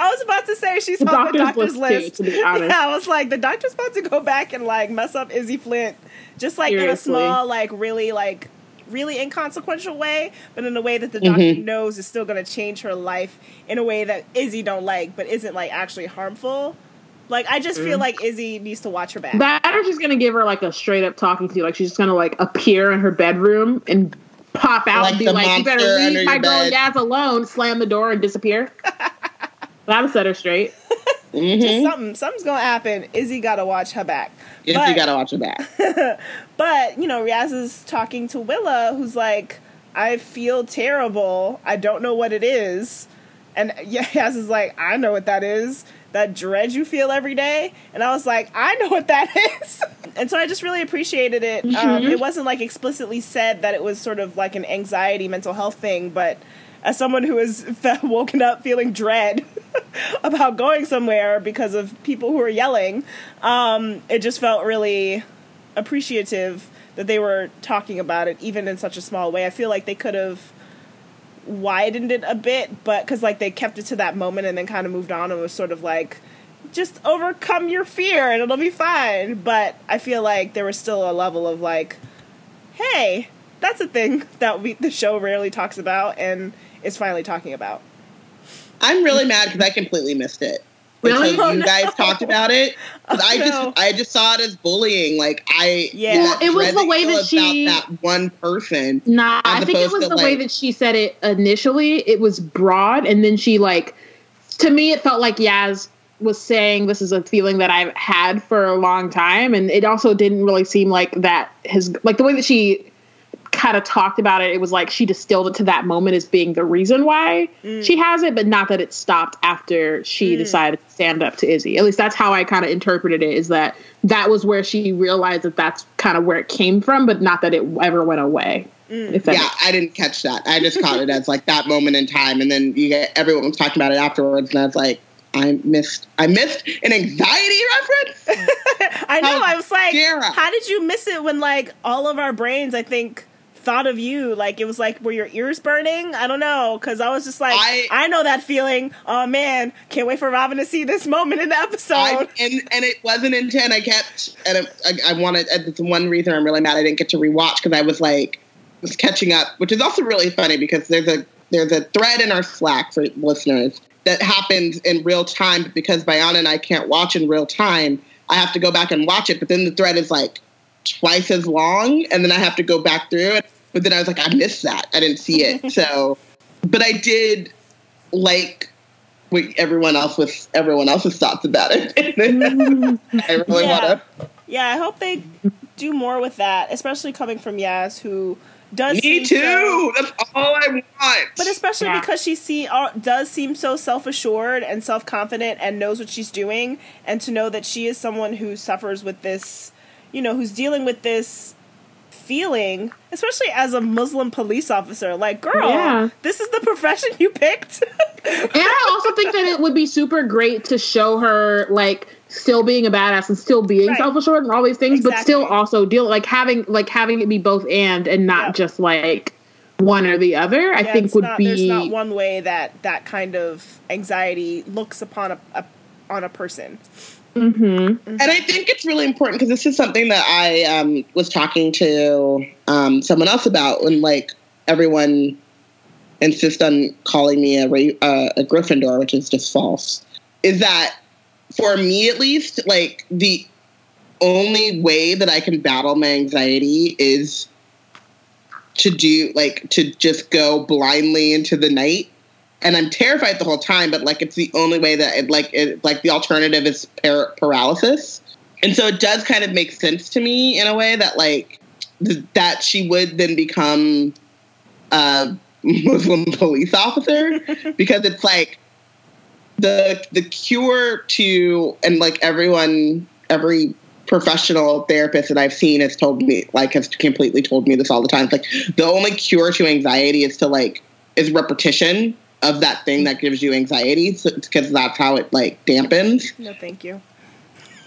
A: I was about to say she's
C: The
A: on the
C: doctor's
A: doctor's
C: list,
A: list.
C: too, to be honest.
A: Yeah, I was like, the doctor's about to go back and like mess up Izzy Flint, just like in a small, like really, like really inconsequential way, but in a way that the doctor
C: Mm-hmm.
A: knows is still going to change her life in a way that Izzy don't like, but isn't like actually harmful. Like I just
C: Mm-hmm.
A: feel like Izzy needs to watch her back.
C: That or she's gonna give her like a straight up talking to. Like she's just gonna like appear in her bedroom and pop out
D: Like
C: and be like, "You better leave my
D: your
C: girl
D: bed."
C: Yaz alone." Slam the door and disappear. That'll set her straight.
A: Just something, something's gonna happen. Izzy got to watch her back.
D: yes
A: But-
D: you gotta watch her back
A: But you know, Riaz is talking to Willa, who's like, I feel terrible. I don't know what it is. And Yaz is like, I know what that is. That dread you feel every day. And I was like, I know what that is. and so I just really appreciated it. Um,
C: Mhm.
A: it wasn't like explicitly said that it was sort of like an anxiety, mental health thing, but as someone who has woken up feeling dread about going somewhere because of people who are yelling, um, it just felt really appreciative that they were talking about it, even in such a small way. I feel like they could have widened it a bit, but because like they kept it to that moment and then kind of moved on and was sort of like, just overcome your fear and it'll be fine. But I feel like there was still a level of like, hey, that's a thing that we the show rarely talks about and is finally talking about.
D: I'm really mad because I completely missed it.
C: Really?
D: Because
A: Oh,
D: you
A: no.
D: guys talked about it. Oh, 'Cause I
A: Oh,
D: just
A: no.
D: I just saw it as bullying. Like I
A: Yeah.
C: Well, it was the way that she-
D: about that one person.
C: Nah, I think it was
D: to,
C: the way that she said it initially. It was broad, and then she like, to me, it felt like Yaz was saying this is a feeling that I've had for a long time, and it also didn't really seem like that his like the way that she kind of talked about it. It was like she distilled it to that moment as being the reason why mm. she has it, but not that it stopped after she mm. decided to stand up to Izzy. At least that's how I kind of interpreted it. Is that that was where she realized that that's kind of where it came from, but not that it ever went away. Mm. If that
D: Yeah,
C: makes
D: I didn't catch that. I just caught it as like that moment in time, and then you get everyone was talking about it afterwards, and I was like, I missed, I missed an anxiety reference.
A: I know.
D: How
A: I was like,
D: dare I?
A: how did you miss it when like all of our brains, I think, thought of you? Like it was like, were your ears burning? I don't know, because I was just like, I,
D: I-
A: know that feeling. Oh man, can't wait for Robin to see this moment in the episode.
D: I, and and it wasn't intent. I kept, and I, I wanted. It's one reason I'm really mad. I didn't get to rewatch because I was like, was catching up, which is also really funny because there's a there's a thread in our Slack for listeners that happens in real time. But because Bayana and I can't watch in real time, I have to go back and watch it. But then the thread is like twice as long, and then I have to go back through it. But then I was like, I missed that. I didn't see it. so, but I did like what everyone else was everyone else's thoughts about it. I really
A: Yeah.
D: want
A: yeah, I hope they do more with that, especially coming from Yaz, who does.
D: to. Me
A: seem so-
D: too. That's all I want.
A: But especially
C: Yeah.
A: because she see uh, does seem so self assured and self confident and knows what she's doing, and to know that she is someone who suffers with this, you know, who's dealing with this feeling, especially as a Muslim police officer. Like, girl,
C: Yeah.
A: this is the profession you picked.
C: And I also think that it would be super great to show her like still being a badass and still being
A: Right.
C: self assured and all these things, but still also deal like having like having it be both and and not just like one or the other. I
A: Yeah,
C: think would
A: not,
C: be
A: there's not one way that that kind of anxiety looks upon a, a on a person.
C: Mhm.
D: and I think it's really important because this is something that I um, was talking to um, someone else about when like everyone insists on calling me a a Gryffindor, which is just false. Is that for me at least? Like the only way that I can battle my anxiety is to do like to just go blindly into the night and I'm terrified the whole time, but like it's the only way that it, like it, like the alternative is par- paralysis, and so it does kind of make sense to me in a way that like th- that she would then become a Muslim police officer because it's like the the cure to and like everyone every professional therapist that I've seen has told me like has completely told me this all the time. It's like the only cure to anxiety is to like is repetition of that thing that gives you anxiety because that's how it like dampens.
A: No, thank you.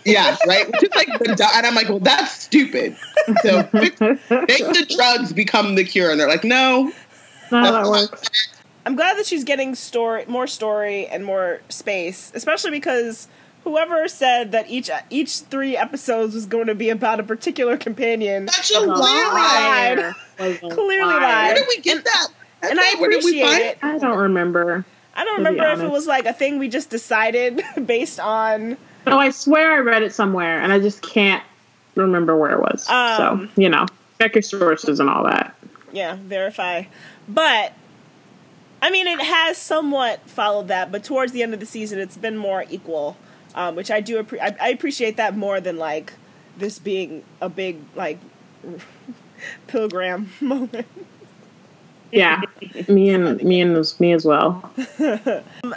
D: Yeah, right. Which is like the and I'm like, well, that's stupid. So make the drugs become the cure, and they're like, no.
C: Not how that works.
A: I'm glad that she's getting story, more story, and more space, especially because whoever said that each each three episodes was going to be about a particular companion
D: That's a
A: clearly
D: lie.
A: lied. Clearly
C: lie.
A: lied.
D: Where did we get that?
A: And I
D: Where did we
A: appreciate it.
C: I don't remember.
A: I don't remember if it was like a thing we just decided based on.
C: No, I swear I read it somewhere, and I just can't remember where it was.
A: Um,
C: so you know, check your sources and all that.
A: Yeah, verify. But I mean, it has somewhat followed that, but towards the end of the season, it's been more equal, um, which I do. Appre- I, I appreciate that more than like this being a big like pilgrim moment.
C: Yeah, me and me and me as well. I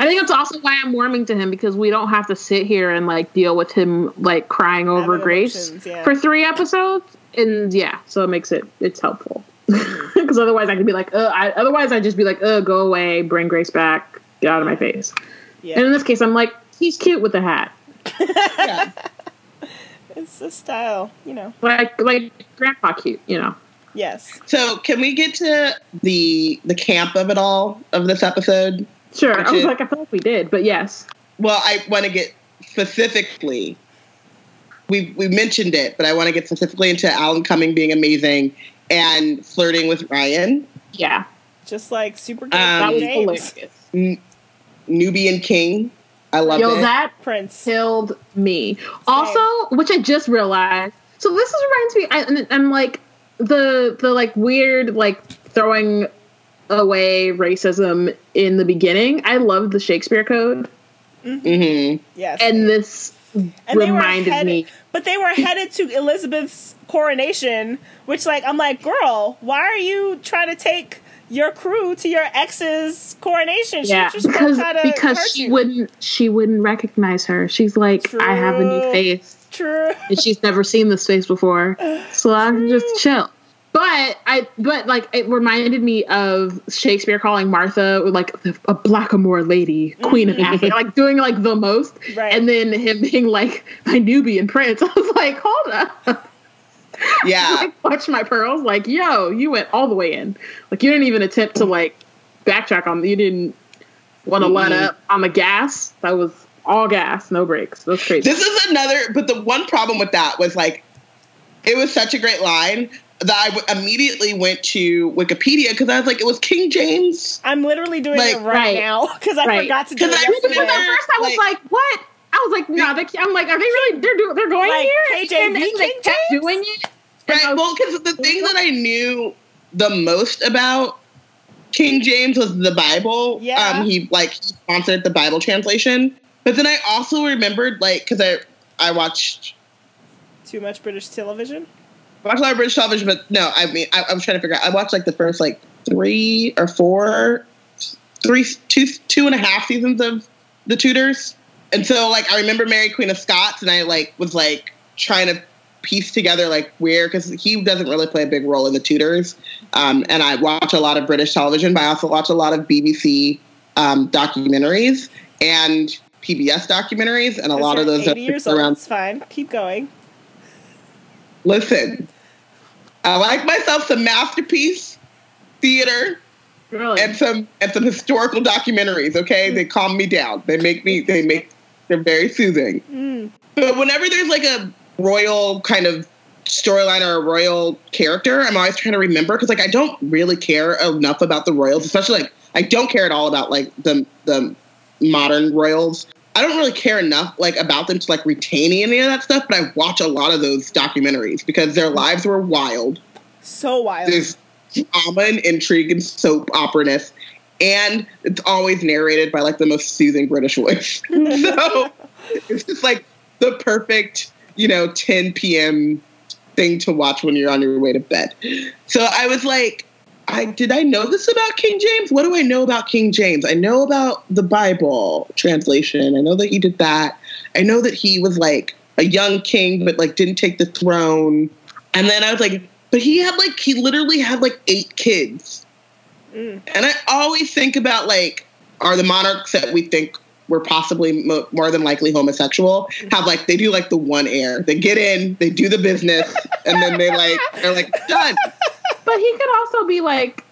C: think that's also why I'm warming to him because we don't have to sit here and like deal with him like crying over Grace
A: yeah.
C: for three episodes, and yeah, so it makes it it's helpful because otherwise I could be like, uh, I, otherwise I'd just be like, uh, go away, bring Grace back, get out of my face.
A: Yeah.
C: And in this case, I'm like, he's cute with the hat,
D: Yeah.
A: It's a style, you know.
C: like like grandpa cute, you know.
A: Yes.
D: So can we get to the the camp of it all of this episode?
C: Sure,
D: Which
C: I was
D: is-
C: like, I thought we did, but yes,
D: Well, I want to get specifically. We we mentioned it, but I want to get specifically into Alan Cumming being amazing and flirting with Ryan,
C: yeah,
A: Just like super good
C: that
D: Um,
C: was hilarious.
D: N- Nubian King. I love
C: Yo,
D: it.
C: that
A: Prince.
C: killed me. Also, which I just realized. So this is reminds me. I, and I'm like the the like weird like throwing away racism in the beginning. I love the Shakespeare Code,
D: Mm-hmm.
A: Yes.
C: and this
A: And they were
C: reminded
A: headed,
C: me.
A: But they were headed to Elizabeth's coronation, which, like, I'm like, girl, why are you trying to take your crew to your ex's coronation? She
C: Yeah,
A: just
C: because because she
A: you.
C: wouldn't she wouldn't recognize her. She's like, I have a new face.
A: True.
C: and she's never seen this face before, so I can just chill. But I, but like it reminded me of Shakespeare calling Martha like a blackamoor lady, queen of Africa, like doing like the most,
A: Right.
C: and then him being like my Nubian prince. I was like, hold up,
D: Yeah.
C: like watch my pearls, like yo, you went all the way in, like you didn't even attempt to like backtrack on, you didn't want to let
D: Mhm.
C: up on the gas. That was all gas, no brakes. That's crazy.
D: This is another, but the one problem with that was like, it was such a great line that I w- immediately went to Wikipedia because I was like, it was King James.
A: I'm literally doing
D: Like,
A: it right,
C: right.
A: now because I
C: Right.
A: forgot to do it
D: 'Cause I
A: yesterday.
C: Because at first I was
D: like-
C: like, "What?" I was like, "No." they I'm like, "Are they really? They're doing. They're going
A: Like,
C: here."
A: KJV
C: and, and they
A: King
C: kept
A: James?
C: doing it. And
D: Right.
C: was-
D: Well, because the thing that I knew the most about King James was the Bible.
A: Yeah.
D: Um, he like sponsored the Bible translation. But then I also remembered like because I I watched
A: Too much British television.
D: I watched a lot of British television, but no, I mean I, I was trying to figure out. I watched like the first like three or four, three two two and a half seasons of The Tudors, and so like I remember Mary Queen of Scots, and I like was like trying to piece together like where because he doesn't really play a big role in The Tudors, um, and I watch a lot of British television, but I also watch a lot of BBC um, documentaries and PBS documentaries, and a lot of
A: You're
D: those are
A: 80 years old.
D: around
A: It's fine. Keep going.
D: Listen, I like myself some masterpiece theater
C: really.
D: and some and some historical documentaries. Okay, they calm me down. They make me. They make. They're very soothing.
A: Mm.
D: But whenever there's like a royal kind of storyline or a royal character, I'm always trying to remember because like I don't really care enough about the royals, especially like I don't care at all about like the the modern royals. I don't really care enough like about them to like retain any of that stuff, but I watch a lot of those documentaries because their lives were wild.
A: So wild.
D: There's drama and intrigue and soap opera-ness, and it's always narrated by like the most soothing British voice. so it's just like the perfect, you know, 10 p.m. thing to watch when you're on your way to bed. So I was like, I did I know this about King James? What do I know about King James? I know about the Bible translation. I know that he did that. I know that he was like a young king, but like didn't take the throne. And then I was like, but he had like he literally had like eight kids.
A: Mm.
D: And I always think about like, are the monarchs that we think were possibly mo- more than likely homosexual have like they do like the one air. They get in, they do the business, and then they like they're like done.
C: But he could also be like,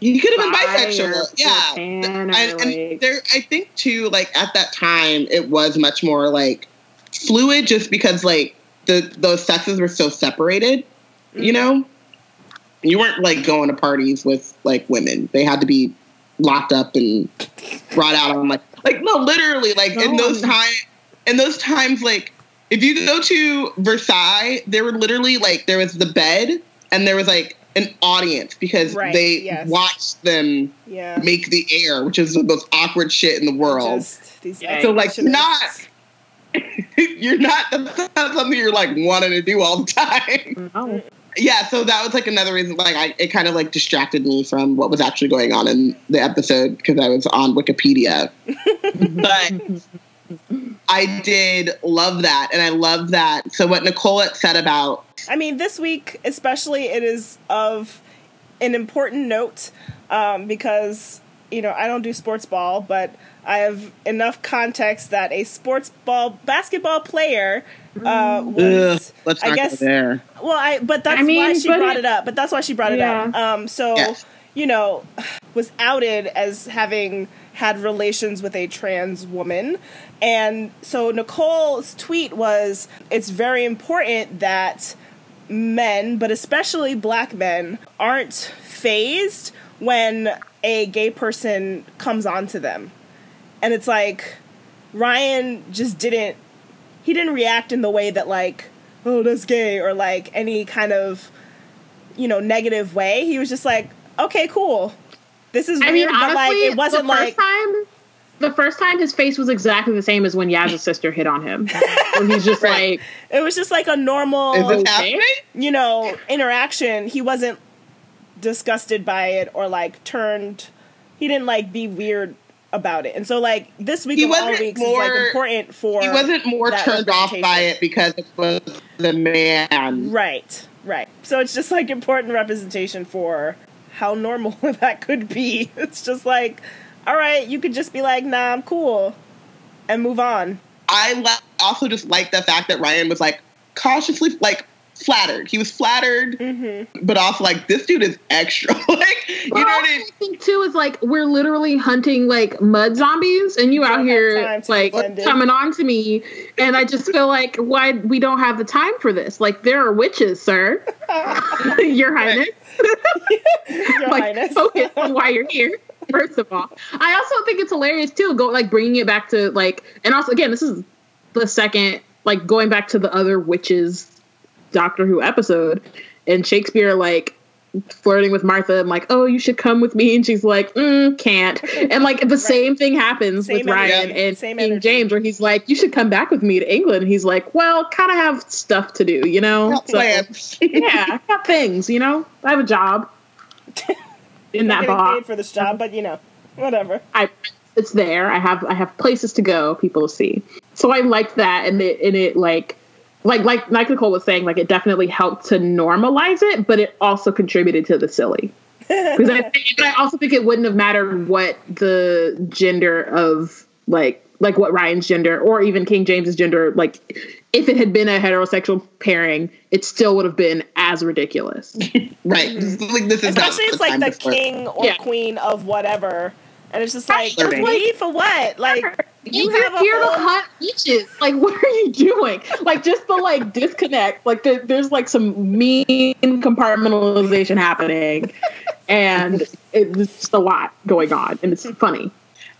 D: You could have been bisexual, yeah.
C: or,
D: And,
C: like-
D: and there, I think too, like at that time, it was much more like fluid, just because like the those sexes were so separated. You mm. know, you weren't like going to parties with like women; they had to be locked up and brought out on like like no, literally like in those time in those times like if you go to Versailles, there were literally like there was the bed and there was like an audience because
A: Right,
D: they
A: yes.
D: watched them
A: yeah.
D: make the air, which is the most awkward shit in the world.
A: Just.
D: So, like, not- you're not that's not something you're like wanting to do all the time.
C: no.
D: yeah, so that was like another reason. Like, I, it kind of like distracted me from what was actually going on in the episode because I was on Wikipedia. but I did love that, and I love that. So what Nicole said about
A: I mean, this week especially, it is of an important note um, because you know I don't do sports ball, but I have enough context that a sports ball basketball player uh,
D: Ugh,
A: was.
D: let's
A: I
D: not
A: guess
D: there.
A: Well, I but that's
C: I mean,
A: why she brought
C: it-
A: it up. But that's why she brought it up. Um, so
D: Yes.
A: You know, was outed as having had relations with a trans woman, and so Nicole's tweet was, "It's very important that men, but especially black men, aren't phased when a gay person comes onto them." And it's like Ryan just didn't he didn't react in the way that like oh that's gay or like any kind of you know negative way he was just like okay cool this is weird
C: I mean,
A: but
C: honestly,
A: like it wasn't
C: the first
A: like
C: time. The first time, his face was exactly the same as when Yaz's sister hit on him. When he's just
D: Right.
C: like,
A: it was just like a normal
D: Is it
A: you know interaction he wasn't disgusted by it or like turned he didn't like be weird about it and so like this week
D: He
A: of
D: wasn't
A: weeks is
D: more-
A: like important for
D: He wasn't more turned off by it because it was the man.
A: Right, right. So it's just like important representation for how normal that could be. It's just like, all right, you could just be like, nah, I'm cool, and move on.
D: I also just like the fact that Ryan was like cautiously like flattered. He was flattered,
A: Mm-hmm.
D: but also like this dude is extra. like you know what I
C: I think too is like we're literally hunting like mud zombies, and you out here like coming on to me, and I just feel like why we don't have the time for this. Like there are witches, sir, Your Highness.
A: Your
C: like
A: Highness.
C: focus on why you're here. First of all, I also think it's hilarious too. Go like bringing it back to like, and also again, this is the second like going back to the other witches Doctor Who episode, and Shakespeare like flirting with Martha and like, oh, you should come with me, and she's like, mm, can't, and like the same thing happens
A: Same
C: with Ryan
A: energy,
C: and
A: same
C: King
A: energy.
C: James, where he's like, you should come back with me to England. And he's like, well, kind of have stuff to do, you know.
D: Got
C: So- yeah, I got things, you know. I have a job in
A: Not
C: that
A: getting
C: box.
A: paid for this job, but you know, whatever.
C: I it's there. I have I have places to go, people to see. So I liked that, and it and it like like like like Nicole was saying, like it definitely helped to normalize it, but it also contributed to the silly. Because I, I also think it wouldn't have mattered what the gender of like like what Ryan's gender or even King James's gender like if it had been a heterosexual pairing, it still would have been as ridiculous.
D: right. Like this is not
A: Especially it's like the
D: to
A: king or
C: Yeah.
A: queen of whatever, and it's just like,
D: Flirting.
A: me for what? Like you
C: You're
A: have a
C: here to
A: whole
C: hunt leeches. Like, what are you doing? Like, just the like disconnect. Like, there, there's like some mean compartmentalization happening, and it's just a lot going on, and it's funny.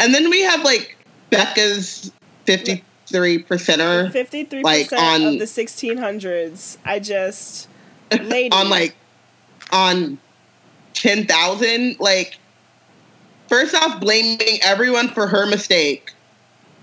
D: And then we have like Becka's fifty-three percenter
A: Fifty-three
D: Like,
A: percent
D: on-
A: of the sixteen hundreds. I just, lady,
D: on like on ten thousand. Like first off, blaming everyone for her mistake.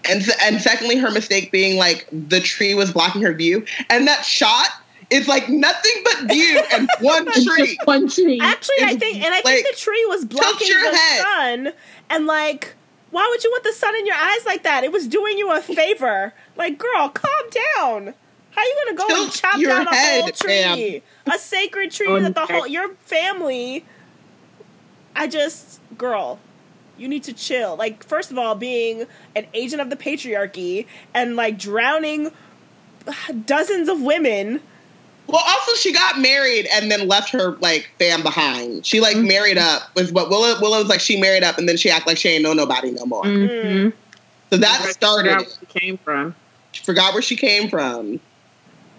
D: And, and secondly, her mistake being like the tree was blocking her view, and that shot is like nothing but view and one tree.
C: one tree.
A: Actually, I think, and I
D: like,
A: think the tree was blocking
D: your
A: the
D: head.
A: sun, and like, why would you want the sun in your eyes like that? It was doing you a favor. Like, girl, calm down. How are you gonna go and chop down a whole tree,
D: ma'am.
A: a sacred tree
C: Oh,
A: that the whole your family? I just, girl, you need to chill. Like, first of all, being an agent of the patriarchy and like drowning dozens of women.
D: Well, also she got married and then left her like fam behind. She like married up was what Willa Willa was like. She married up and then she act like she ain't know nobody no more.
C: Mm-hmm.
D: So that started.
C: Where
D: it.
C: it came from.
D: She forgot where she came from,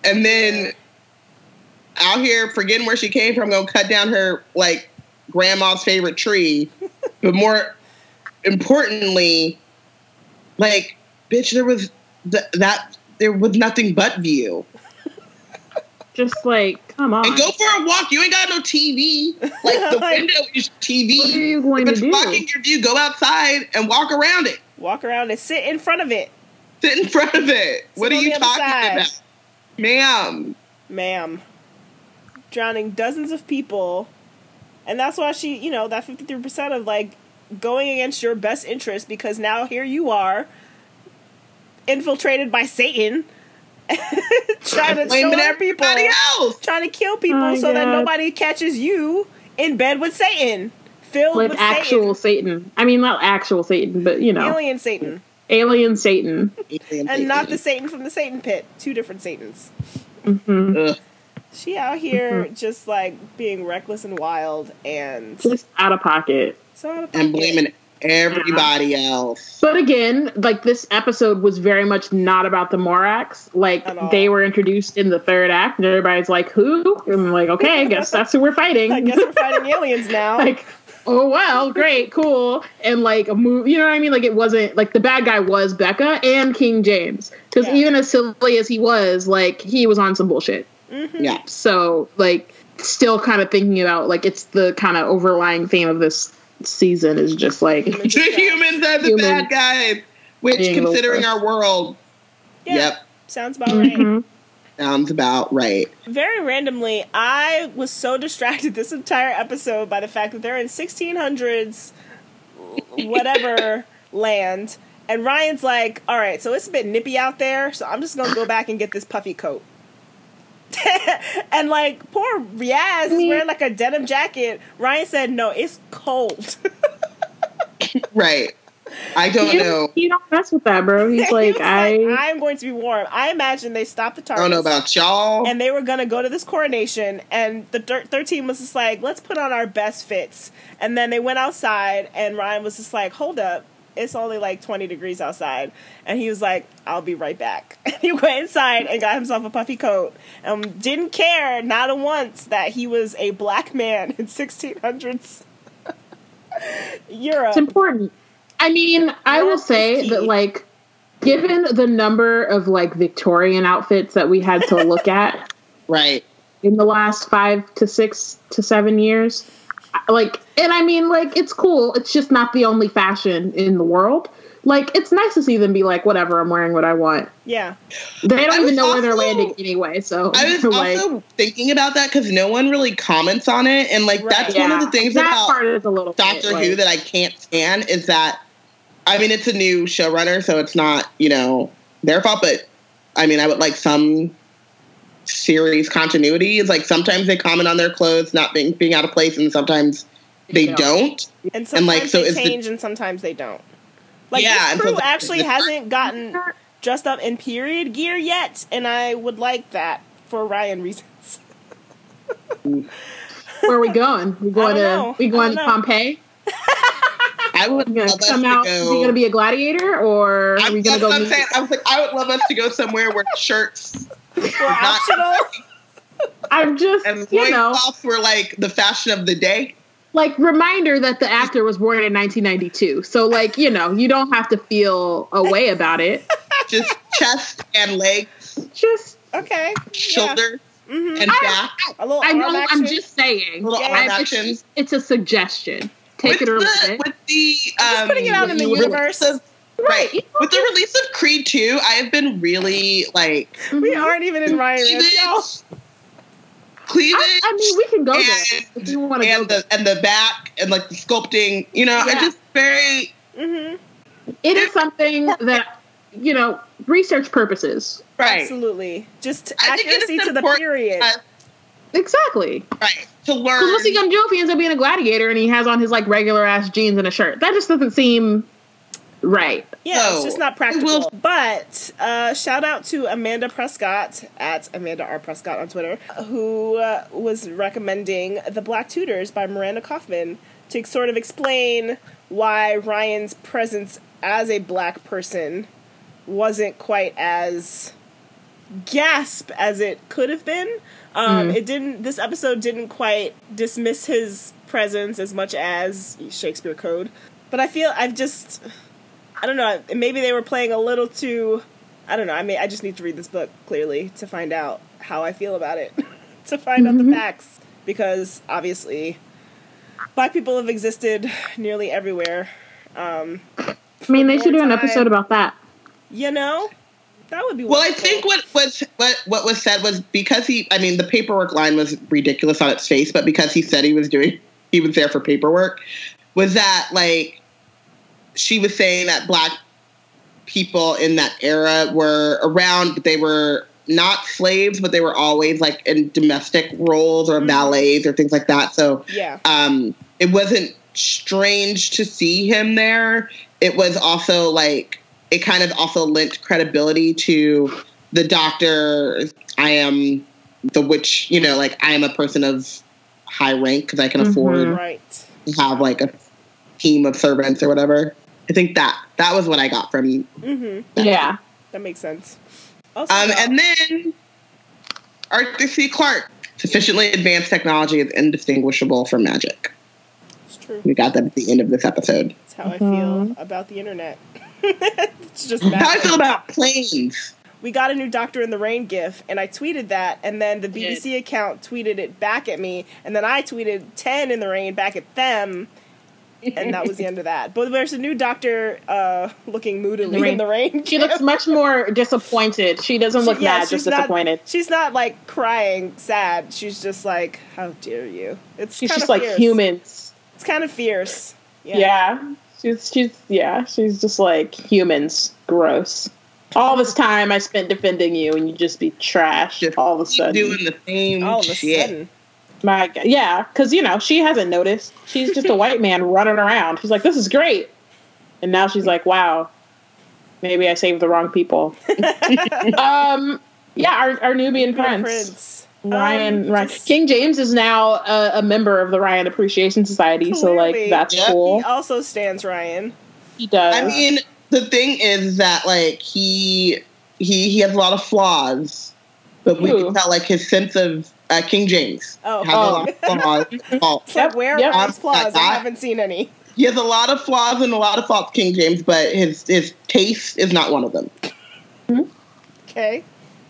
D: and then out here forgetting where she came from, gonna cut down her like grandma's favorite tree. but more importantly, like bitch, there was th- that there was nothing but view.
C: Just like, come on.
D: And go for a walk. You ain't got no TV. Like the
A: Like-
D: window is TV.
C: What are you going
D: if
C: to
D: it's
C: do?
D: blocking your view, go outside and walk around it.
A: Walk around and sit in front of it,
D: Sit in front of it. what are you talking
A: side.
D: about? Ma'am.
A: ma'am. drowning dozens of people, and that's why she, you know, that fifty three percent of like going against your best interest because now here you are, infiltrated by Satan, trying to
D: Blaming
A: show other people,
D: else.
A: trying to kill people
C: Oh my
A: so that nobody catches you in bed with Satan, filled
C: With
A: with
C: actual
A: Satan,
C: Satan. I mean, not actual Satan, but you know,
A: alien Satan,
C: alien Satan.
A: and not the Satan from the Satan pit. Two different Satans. Mm-hmm.
D: Ugh.
A: She out here mm-hmm. just like being reckless and wild and
C: Just out of pocket.
A: So out of
D: and
A: pocket.
D: blaming everybody mm-hmm. else.
C: But again, like this episode was very much not about the Morax. Like they were introduced in the third act, and everybody's like, "Who?" And I'm like, "Okay, I guess that's who we're fighting."
A: I guess we're fighting aliens now.
C: like, oh well, great, cool, and like a move. You know what I mean? Like it wasn't like the bad guy was Becka and King James because
A: Yeah.
C: even as silly as he was, like he was on some bullshit. Mm-hmm.
D: Yeah.
C: So like, still kind of thinking about like it's the kind of overlying theme of this season is just like
A: Humans
D: The
A: are trash.
D: humans are the
C: Human.
D: bad guys. Which,
C: Being
D: considering
C: gross.
D: our world,
A: Yeah,
D: yep,
A: sounds about right.
C: Mhm.
D: sounds about right.
A: Very randomly, I was so distracted this entire episode by the fact that they're in 1600s, whatever land, and Ryan's like, "All right, so it's a bit nippy out there, so I'm just gonna go back and get this puffy coat." and like poor Riaz is wearing like a denim jacket. Ryan said, "No, it's cold."
D: Right. I don't
C: You,
D: know.
C: you don't mess with that, bro. He's like,
A: was
C: I.
A: I'm going to be warm. I imagine they stopped the
D: I don't know about y'all.
A: and they were gonna go to this coronation, and the thir- third team was just like, "Let's put on our best fits." And then they went outside, and Ryan was just like, "Hold up, it's only like twenty degrees outside," and he was like, "I'll be right back." And he went inside and got himself a puffy coat, and didn't care not a once that he was a black man in sixteen hundreds Europe.
C: It's important. I mean, I will say that, like, given the number of like Victorian outfits that we had to look at
D: right.
C: in the last five to six to seven years, I- like, and I mean, like, it's cool. It's just not the only fashion in the world. Like, it's nice to see them be like, whatever, I'm wearing what I want.
A: yeah,
C: They don't even know where they're landing anyway. So,
D: I was
C: like,
D: also thinking about that because no one really comments on it, and like
A: Right.
D: that's one of the things
C: that
D: about
C: part is a little bit,
D: Doctor
C: like-
D: Who that I can't stand is that I mean it's a new showrunner, so it's not you know their fault, but I mean I would like some series continuity. Is like sometimes they comment on their clothes not being being out of place, and sometimes they
C: Yeah.
D: don't.
A: and sometimes
D: like, so
A: they
D: is the-
A: change, and sometimes they don't. Like
D: Yeah,
A: this
D: and so
A: crew
D: the-
A: actually
D: the-
A: hasn't gotten dressed up in period gear yet, and I would like that for Ryan reasons.
C: Where are we going? We going to we going to. Pompeii?
D: I would
C: gonna
D: love us
C: come
D: to
C: out?
D: go.
C: Is he gonna be a gladiator, or are
D: I'm,
C: we gonna go?
D: I'm saying. I was like, I would love us to go somewhere where shirts
A: Or optional.
C: I'm just,
D: and
C: you know,
D: loincloths were like the fashion of the day.
C: like reminder that the actor was born in 1992. So, like, you know, you don't have to feel a way about it.
D: Just chest and legs,
C: Just,
A: Okay.
D: shoulder
A: hmm
D: and
C: I-
D: back.
A: A little
C: I
A: arm
C: know,
A: action.
C: I'm just saying.
D: A Little
A: arm
C: I- it's-
D: action.
C: It's, a suggestion. Take
D: with
C: it or
D: the,
C: leave it.
D: With the
A: just
D: um,
A: putting it out in the universe.
D: of- right.
C: you know,
D: With the release of Creed 2, I have been really like
A: we
C: Mhm.
A: aren't even in Ryan Ranch, y'all.
D: cleavage. Cleavage.
C: I, I mean, we can go there
D: and,
C: if you want to go
D: and the and the back and like the sculpting, you know, I just very
A: hmm
C: It is something that, you know, research purposes.
D: right.
A: Absolutely. Just
D: I think it is
A: accuracy to the
D: important,
A: period.
D: uh,
C: Exactly.
D: right. To learn
C: Because what's he gonna do if he ends up being a gladiator and he has on his like regular ass jeans and a shirt? That just doesn't seem right.
A: Yeah, it's just not practical.
D: will-
A: But uh, shout out to Amanda Prescott at Amanda R Prescott on Twitter, who uh, was recommending "The Black Tudors" by Miranda Kaufmann to sort of explain why Ryan's presence as a black person wasn't quite as gasp as it could have been. Um, It didn't. This episode didn't quite dismiss his presence as much as Shakespeare Code. But I feel I've just I don't know. Maybe they were playing a little too. I don't know. I mean, I just need to read this book clearly to find out how I feel about it, to find out the facts, because obviously, black people have existed nearly everywhere. Um,
C: I mean, they should do an
A: More
C: episode about that.
A: you know, That would be
D: Well, I think what was what what was said was because he. I mean, the paperwork line was ridiculous on its face, but because he said he was doing, he was there for paperwork. Was that like she was saying that black people in that era were around, but they were not slaves, but they were always like in domestic roles or
A: Mhm.
D: ballets or things like that. So
A: Yeah.
D: um, it wasn't strange to see him there. It was also like it kind of also lent credibility to the doctor. I am the witch, you know, like I am a person of high rank because I can
C: Mhm.
D: afford
A: Right.
D: to have like a team of servants or whatever. I think that that was what I got from.
A: Mm-hmm.
C: Yeah.
A: That makes sense. Also,
D: Um,
A: uh,
D: and then Arthur C. Clarke. Sufficiently advanced technology is indistinguishable from magic.
A: it's true.
D: We got that at the end of this episode.
A: That's how I
C: Mhm.
A: feel about the internet. it's just
D: How I
A: magic.
D: feel about planes.
A: we got a new Doctor in the Rain gif, and I tweeted that, and then the BBC account tweeted it back at me, and then I tweeted 10 in the rain back at them, and that was the end of that. But there's a new Doctor uh, looking moodily in
C: rain.
A: the rain.
C: She looks much more disappointed. She doesn't look
A: Yeah,
C: mad, just
A: not-
C: disappointed.
A: She's not like crying, sad. She's just like, "How dare you?" It's
C: She's
A: kinda
C: just like
A: fierce.
C: humans.
A: It's kind of fierce.
C: Yeah. She's she's yeah, she's just like humans. Gross. All this time I spent defending you and you just be trash all of a sudden.
D: doing the same
A: All of a
D: shit.
A: sudden,
C: My Yeah, because you know, she hasn't noticed. She's just a white man running around. She's like, This is great. And now she's like, Wow, maybe I saved the wrong people. um yeah, our, our Nubian
A: Our
C: prince.
A: Prince
C: Ryan,
A: Um,
C: Ryan.
A: just-
C: King James is now a, a member of the Ryan Appreciation Society, so like that's
D: Yeah.
C: cool.
A: He also stands Ryan.
C: He does.
D: I mean, the thing is that like he he he has a lot of flaws, but we
C: Who?
D: can tell like his sense of uh, King James
A: Oh.
D: has a lot of flaws. faults.
A: It's where
C: yep.
A: are his flaws? I
D: That-
A: haven't seen any.
D: He has a lot of flaws and a lot of faults, King James, but his his taste is not one of them.
A: Okay.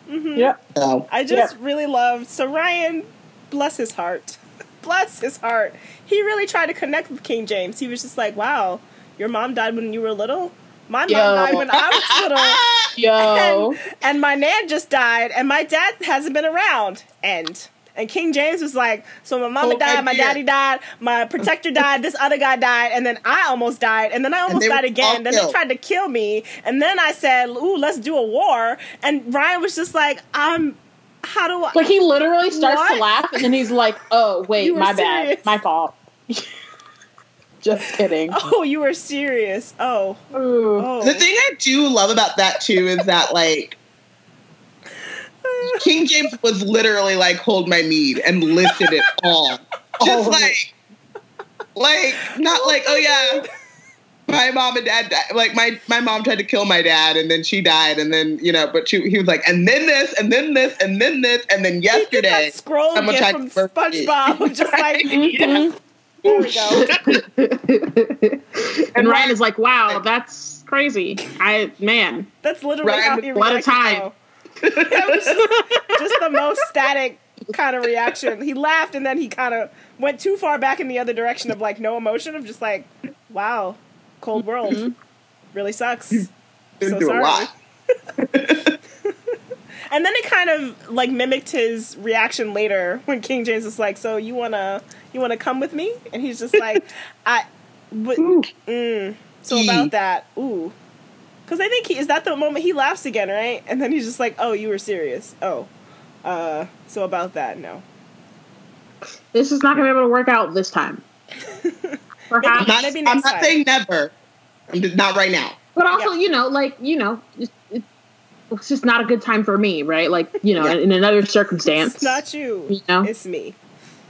A: hmm
C: yep.
D: So
A: I just really loved. So Ryan, bless his heart, bless his heart. He really tried to connect with King James. He was just like, "Wow, your mom died when you were little. My mom died when I was little,
C: Yo.
A: and, and my nan just died, and my dad hasn't been around." And and King James was like, "So my mama
D: Oh,
A: died, my daddy died, my protector died, this other guy died, and then I almost died, and then I almost died again.
D: all
A: Then they tried to kill me, and then I said, "Ooh, let's do a war." And Ryan was just like, "I'm." How do I?
C: Like he literally starts
A: What?
C: to laugh and then he's like, "Oh wait, my
A: serious.
C: bad, my fault." Just kidding.
A: Oh, you were serious. Oh, oh.
D: the thing I do love about that too is that like King James was literally like hold my mead and listed it all. Just
C: Oh.
D: like like not like, oh yeah. My mom and dad died. Like my my mom tried to kill my dad and then she died and then you know, but she, he was like, and then this and then this and then this and then yesterday.
A: that scroll
D: someone
A: gift
D: tried
A: from
D: to murder me.
A: SpongeBob, just like
C: Mhm.
A: there we go.
C: and Ryan is like, "Wow, that's crazy." I man,
A: That's literally
D: Ryan
A: how he
C: a lot of time.
A: though. That was just, just the most static kind of reaction. He laughed and then he kind of went too far back in the other direction of like no emotion of just like, wow, cold world
C: Mm-hmm.
A: really sucks. So sorry. And then it kind of like mimicked his reaction later when King James was like, "So you wanna you wanna come with me?" And he's just like, "I." But, mm, so about that, ooh, because I think he is that the moment he laughs again, right? And then he's just like, "Oh, you were serious." Oh, uh, so about that, no.
C: this is not gonna be able to work out this time.
D: I'm
C: Perhaps,
D: not,
A: Maybe
D: I'm not
A: time.
D: saying never. I'm not right now.
C: but also,
A: Yeah.
C: you know, like you know, it, it, it's just not a good time for me, right? Like you know,
D: Yeah.
C: in, in another circumstance,
A: It's not you.
C: You know?
A: It's me.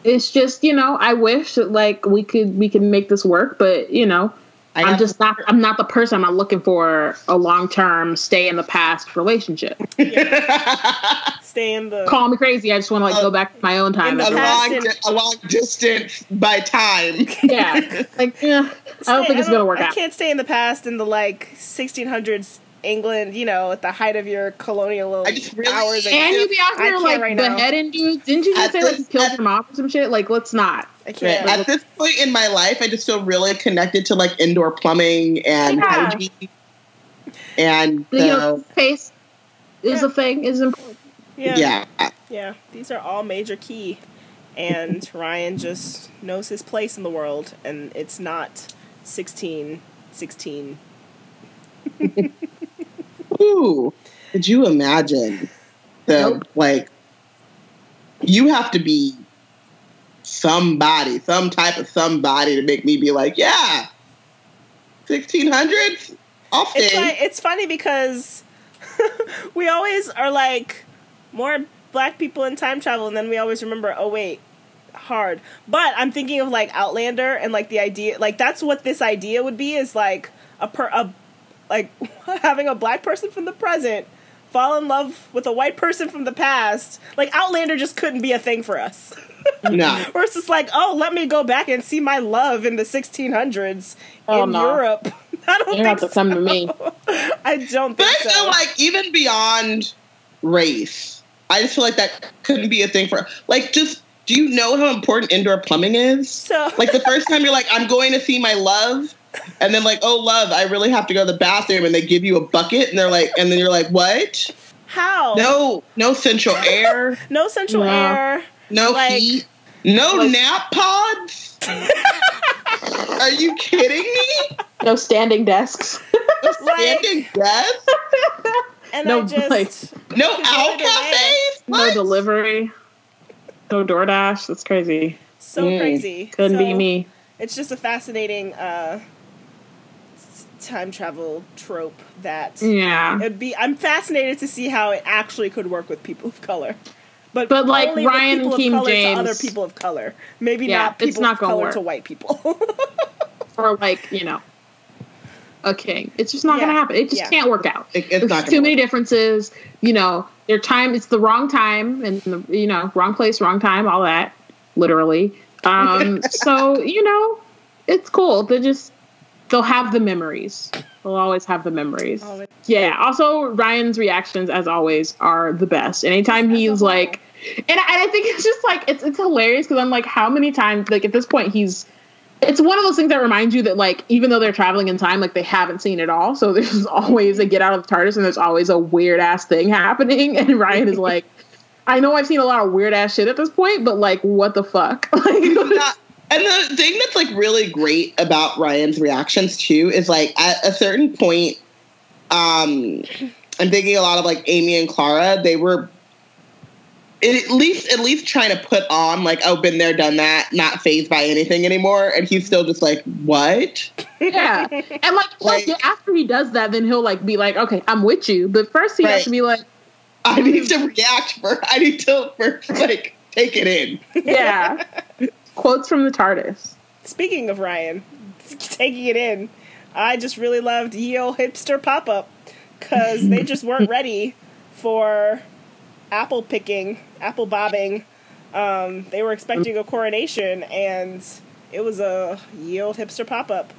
C: it's just you know, I wish that like we could we could make this work, but you know,
D: I
C: I'm just not. I'm not the person. I'm not looking for a long term stay in the past relationship.
A: Stay in the.
C: Call me crazy. I just want to like go uh, back to my own time.
A: in
D: a
A: the
C: as
D: long,
A: and-
D: di- a long distance by time.
C: yeah, like yeah, I don't think it's gonna work
A: I
C: out.
A: I can't stay in the past in the like 1600s England, you know, at the height of your colonial
D: I just really-
A: hours.
C: And you be out
A: I
C: here like
A: right now.
C: beheading dudes. Didn't you just
D: At
C: say like
D: this-
C: you killed
D: at-
C: your mom or some shit? Like, let's not.
A: I can't.
D: At this point in my life, I just feel really connected to like indoor plumbing and
C: Yeah.
D: hygiene. And
C: You know,
D: so,
C: pace. is
A: Yeah.
C: a thing. Is important.
A: Yeah.
D: Yeah.
A: Yeah. These are all major key. And Ryan just knows his place in the world, and it's not 16, 16.
D: Ooh. Could you imagine the
C: Nope.
D: like you have to be somebody, some type of somebody to make me be like, yeah. Sixteen hundreds? I'll stay.
A: It's like it's funny because we always are like more black people in time travel, and then we always remember, oh wait, hard. But I'm thinking of like Outlander and like the idea, like that's what this idea would be is like a per a like having a black person from the present fall in love with a white person from the past. Like Outlander just couldn't be a thing for us.
D: no.
A: Or it's just like, oh, let me go back and see my love in the 1600s
C: Oh,
A: in
C: no.
A: Europe. I don't
C: You
A: think
C: have to
A: so.
C: come to me.
A: I don't
D: But I feel
A: so.
D: like even beyond race, I just feel like that couldn't be a thing for like just do you know how important indoor plumbing is?
A: So-
D: like the first time you're like, I'm going to see my love, and then like, oh love, I really have to go to the bathroom, and they give you a bucket, and they're like, and then you're like, what?
A: How?
D: No, no central air,
A: No central
C: No.
A: air.
D: no
A: Like-
D: heat, no
C: Like-
D: nap pods. Are you kidding me?
C: No standing desks.
D: No standing desks.
A: And
C: No,
A: I just
C: like-
D: no
A: Go
D: owl cafes.
C: no delivery. No DoorDash. That's crazy.
A: so
D: Mm.
A: crazy.
C: Couldn't be me.
A: It's just a fascinating uh s- time travel trope that
C: Yeah.
A: it'd be I'm fascinated to see how it actually could work with people of color. But,
C: But, like, Ryan
A: people
C: and Keem
A: of color
C: James-
A: to other people of color. Maybe
C: Yeah,
A: not
C: it's
A: people
C: not
A: of
C: gonna
A: color
C: work.
A: to white people.
C: Or like you know, a king. It's just not
A: Yeah.
C: gonna happen. It just
A: Yeah.
C: can't work out.
D: It- it's
C: There's
D: not
C: too
D: gonna
C: many
D: work.
C: differences. You know, their time. It's the wrong time and the you know wrong place, wrong time. All that, literally. Um, so you know, it's cool. They just they'll have the memories. They'll always have the memories.
A: Always.
C: Yeah. Also, Ryan's reactions, as always, are the best. Anytime
A: As
C: he's like, and I, and I think it's just like it's it's hilarious because I'm like, how many times? Like at this point, he's. It's one of those things that reminds you that like even though they're traveling in time, like they haven't seen it all. So there's always a get out of the TARDIS, and there's always a weird ass thing happening. And Ryan is like, I know I've seen a lot of weird ass shit at this point, but like, what the fuck? Like,
D: not- and the thing that's like really great about Ryan's reactions too is like at a certain point, um, I'm thinking a lot of like Amy and Clara. They were at least at least trying to put on like oh been there done that not phased by anything anymore and he's still just like what
C: yeah. And like,
D: Like-
C: like after he does that, then he'll like be like, okay, I'm with you. But first he has to be like,
D: i need to react first i need to first like take it in
C: yeah. Quotes from the TARDIS.
A: Speaking of Ryan, taking it in, I just really loved Yo Hipster Pop Up because they just weren't ready for apple picking, apple bobbing. Um, they were expecting a coronation, and it was a Yo Hipster Pop Up.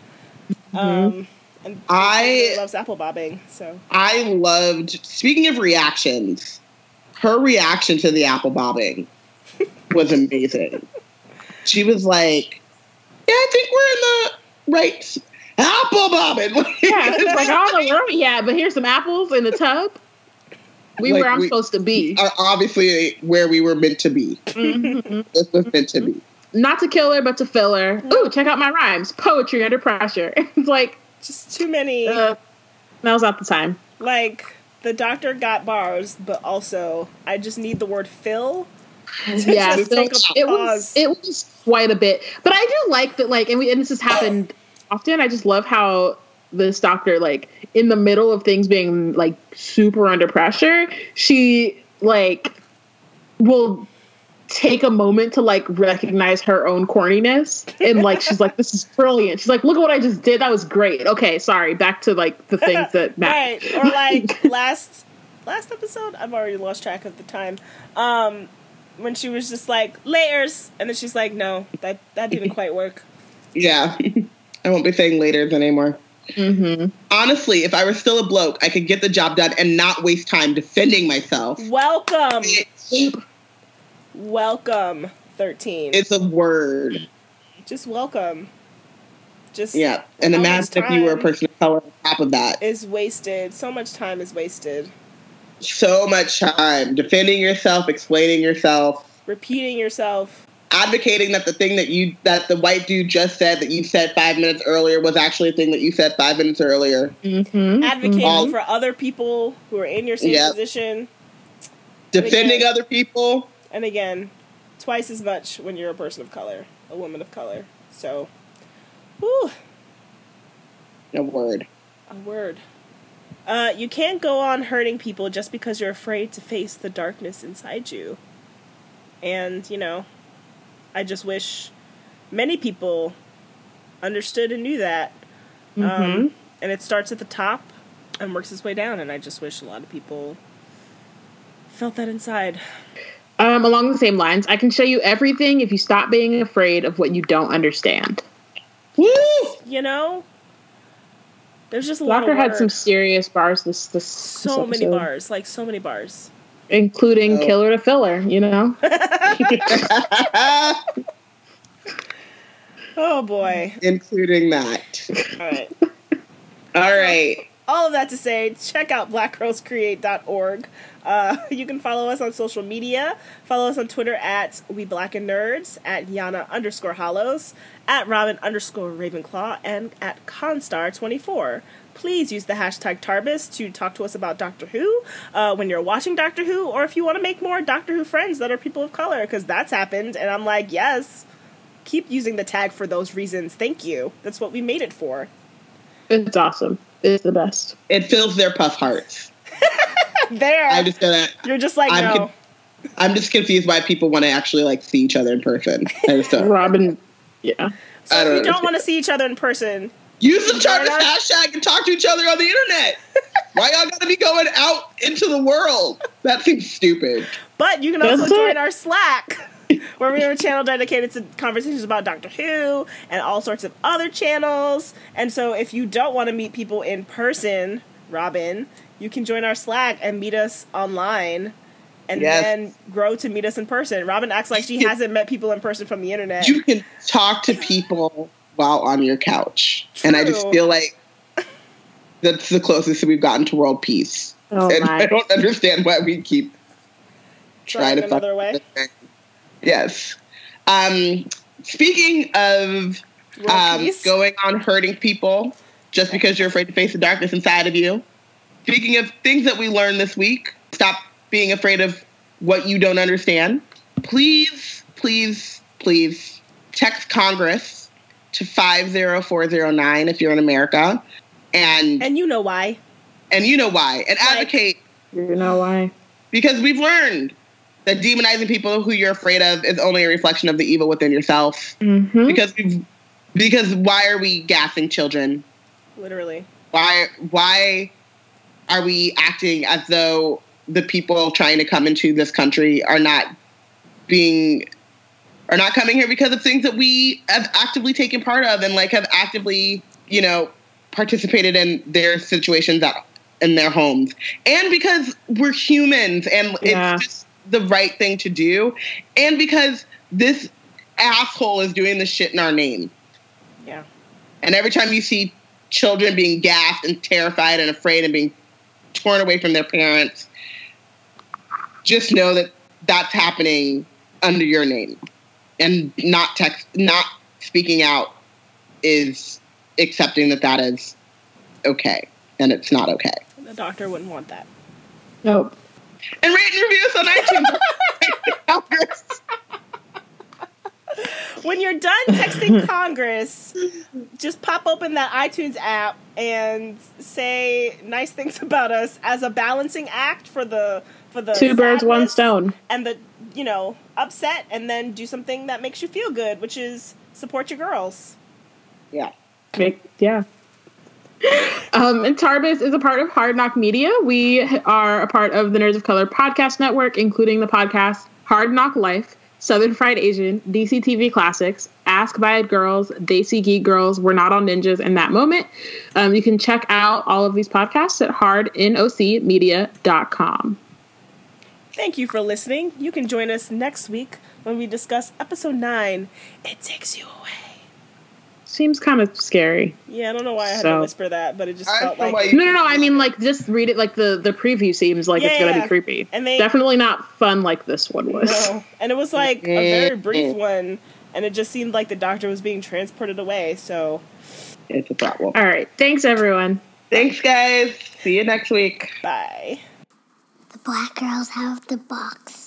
A: Um, and
D: I-
A: loves apple bobbing, so
D: i loved speaking of reactions her reaction to the apple bobbing was amazing she was like yeah i think we're in the right apple bobbing
C: Yeah, it's like I don't know where we at, but here's some apples in the tub. We
D: Like,
C: where I'm
D: we-
C: supposed to be.
D: are obviously where we were meant to be. This was meant to be.
C: Not to kill her, but to fill her. Ooh, check out my rhymes. Poetry under pressure. it's like
A: just too many.
C: uh, now's not the time.
A: like the doctor got bars, but also I just need the word fill.
C: yeah, so it was it was quite a bit. But I do like that like and we and this has happened often. I just love how this doctor like in the middle of things being like super under pressure, she like will take a moment to like recognize her own corniness and like she's like this is brilliant. She's like look at what I just did. That was great. Okay, sorry. Back to like the things that matter.
A: right or like last last episode i've already lost track of the time um when she was just like layers and then she's like no that that didn't quite work
D: Yeah. I won't be saying layers anymore.
C: Mhm.
D: Honestly, if I were still a bloke, I could get the job done and not waste time defending myself.
A: welcome welcome 13
D: it's a word.
A: just welcome just
D: Yeah. And
A: How much
D: imagine if you were a person of color on top of that.
A: is wasted so much time is wasted
D: so much time defending yourself, explaining yourself,
A: Repeating yourself.
D: advocating that the thing that you that the white dude just said that you said five minutes earlier was actually a thing that you said five minutes earlier.
C: Mm-hmm.
A: Advocating
D: Mhm.
A: for other people who are in your same
D: Yep.
A: position.
D: Defending
A: again-
D: other people.
A: And again, twice as much when you're a person of color, a woman of color. So, whew,
D: A word.
A: a word. Uh, you can't go on hurting people just because you're afraid to face the darkness inside you. And, you know, I just wish many people understood and knew that. Um, and it starts at the top and works its way down. And I just wish a lot of people felt that inside.
C: Um, along the same lines, I can show you everything if you stop being afraid of what you don't understand.
D: Woo!
A: You know? There's just a lot
C: Doctor
A: of
C: had some serious bars this this
A: so
C: this
A: many bars, like so many bars.
C: including
D: Oh.
C: killer to filler. You know,
A: Oh boy.
D: Including that.
A: All right.
D: All right.
A: All of that to say, check out blackgirlscreate.org. Uh, you can follow us on social media. Follow us on Twitter at We Black and Nerds, at Yana underscore Hollows, at Robin underscore Ravenclaw, and at Constar24. Please use the hashtag Tarbis to talk to us about Doctor Who uh, when you're watching Doctor Who, or if you want to make more Doctor Who friends that are people of color, because that's happened. And I'm like, yes, keep using the tag for those reasons. Thank you. That's what we made it for.
C: it's awesome. It's the best.
D: It fills their puff hearts.
A: There.
D: I just gonna
A: You're just like,
D: I'm
A: no.
D: con- I'm just confused why people want to actually like see each other in person. I just don't.
C: Robin, yeah.
A: So
D: I
A: if
D: don't
A: you don't want to see each other in person,
D: Use the Jarvis
A: Join
D: hashtag and talk to each other on the internet. Why y'all gotta be going out into the world? That seems stupid.
A: but you can also
C: That's
A: join
C: it.
A: our Slack, where we have a channel dedicated to conversations about Doctor Who and all sorts of other channels. And so if you don't want to meet people in person, Robin, you can join our Slack and meet us online. And
D: Yes.
A: then grow to meet us in person. Robin acts like she hasn't met people in person from the internet.
D: You can talk to people while on your couch, and I just feel like that's the closest we've gotten to world peace.
C: Oh
D: and
C: my.
D: I don't understand why we keep
A: Trying
D: trying to
A: another way.
D: With it. Yes. Um, speaking of um, going on hurting people just because you're afraid to face the darkness inside of you. Speaking of things that we learned this week, stop being afraid of what you don't understand. Please, please, please text Congress to 50409 if you're in America. And
A: and you know why.
D: and you know why. And
A: Like-
D: advocate
C: You know why?
D: because we've learned that demonizing people who you're afraid of is only a reflection of the evil within yourself.
C: Mm-hmm.
D: Because we've because why are we gassing children?
A: Literally.
D: Why why are we acting as though the people trying to come into this country are not being are not coming here because of things that we have actively taken part of and like have actively, you know, participated in their situations at, in their homes. And because we're humans and
C: Yeah.
D: it's just the right thing to do. And because this asshole is doing this shit in our name.
A: Yeah.
D: And every time you see children being gassed and terrified and afraid and being torn away from their parents, just know that that's happening under your name. And not text, not speaking out is accepting that that is okay, and it's not okay.
A: The doctor wouldn't want that.
C: Nope.
D: And rate and review us on iTunes.
A: When you're done texting Congress, just pop open that iTunes app and say nice things about us as a balancing act for the for the
C: Two birds, one stone.
A: and the you know upset, and then do something that makes you feel good, which is support your girls.
D: yeah.
C: Make, yeah. Um, and Tarbis is a part of Hard NOC Media. We are a part of the Nerds of Color podcast network, including the podcast Hard NOC Life, Southern Fried Asian, DC TV Classics, Ask By It Girls, Daisy Geek Girls, We're Not All Ninjas in That Moment. Um, you can check out all of these podcasts at hardnocmedia.com.
A: Thank you for listening. You can join us next week when we discuss episode nine. It takes you away.
C: Seems kind of scary.
A: Yeah, I don't know why I had
C: So-
A: to whisper that, but it just
D: I
A: felt like
D: why
C: No, no, no. I mean, like, just read it. Like the the preview seems like it's gonna
A: yeah.
C: be creepy.
A: And they-
C: definitely not fun like this one was.
A: no. And it was like a very mm-hmm.
D: brief
A: one, and it just seemed like the doctor was being transported away. So
D: It's a problem.
C: All right, thanks everyone.
D: Thanks, guys. See you next week.
A: bye.
B: The black girls have the box.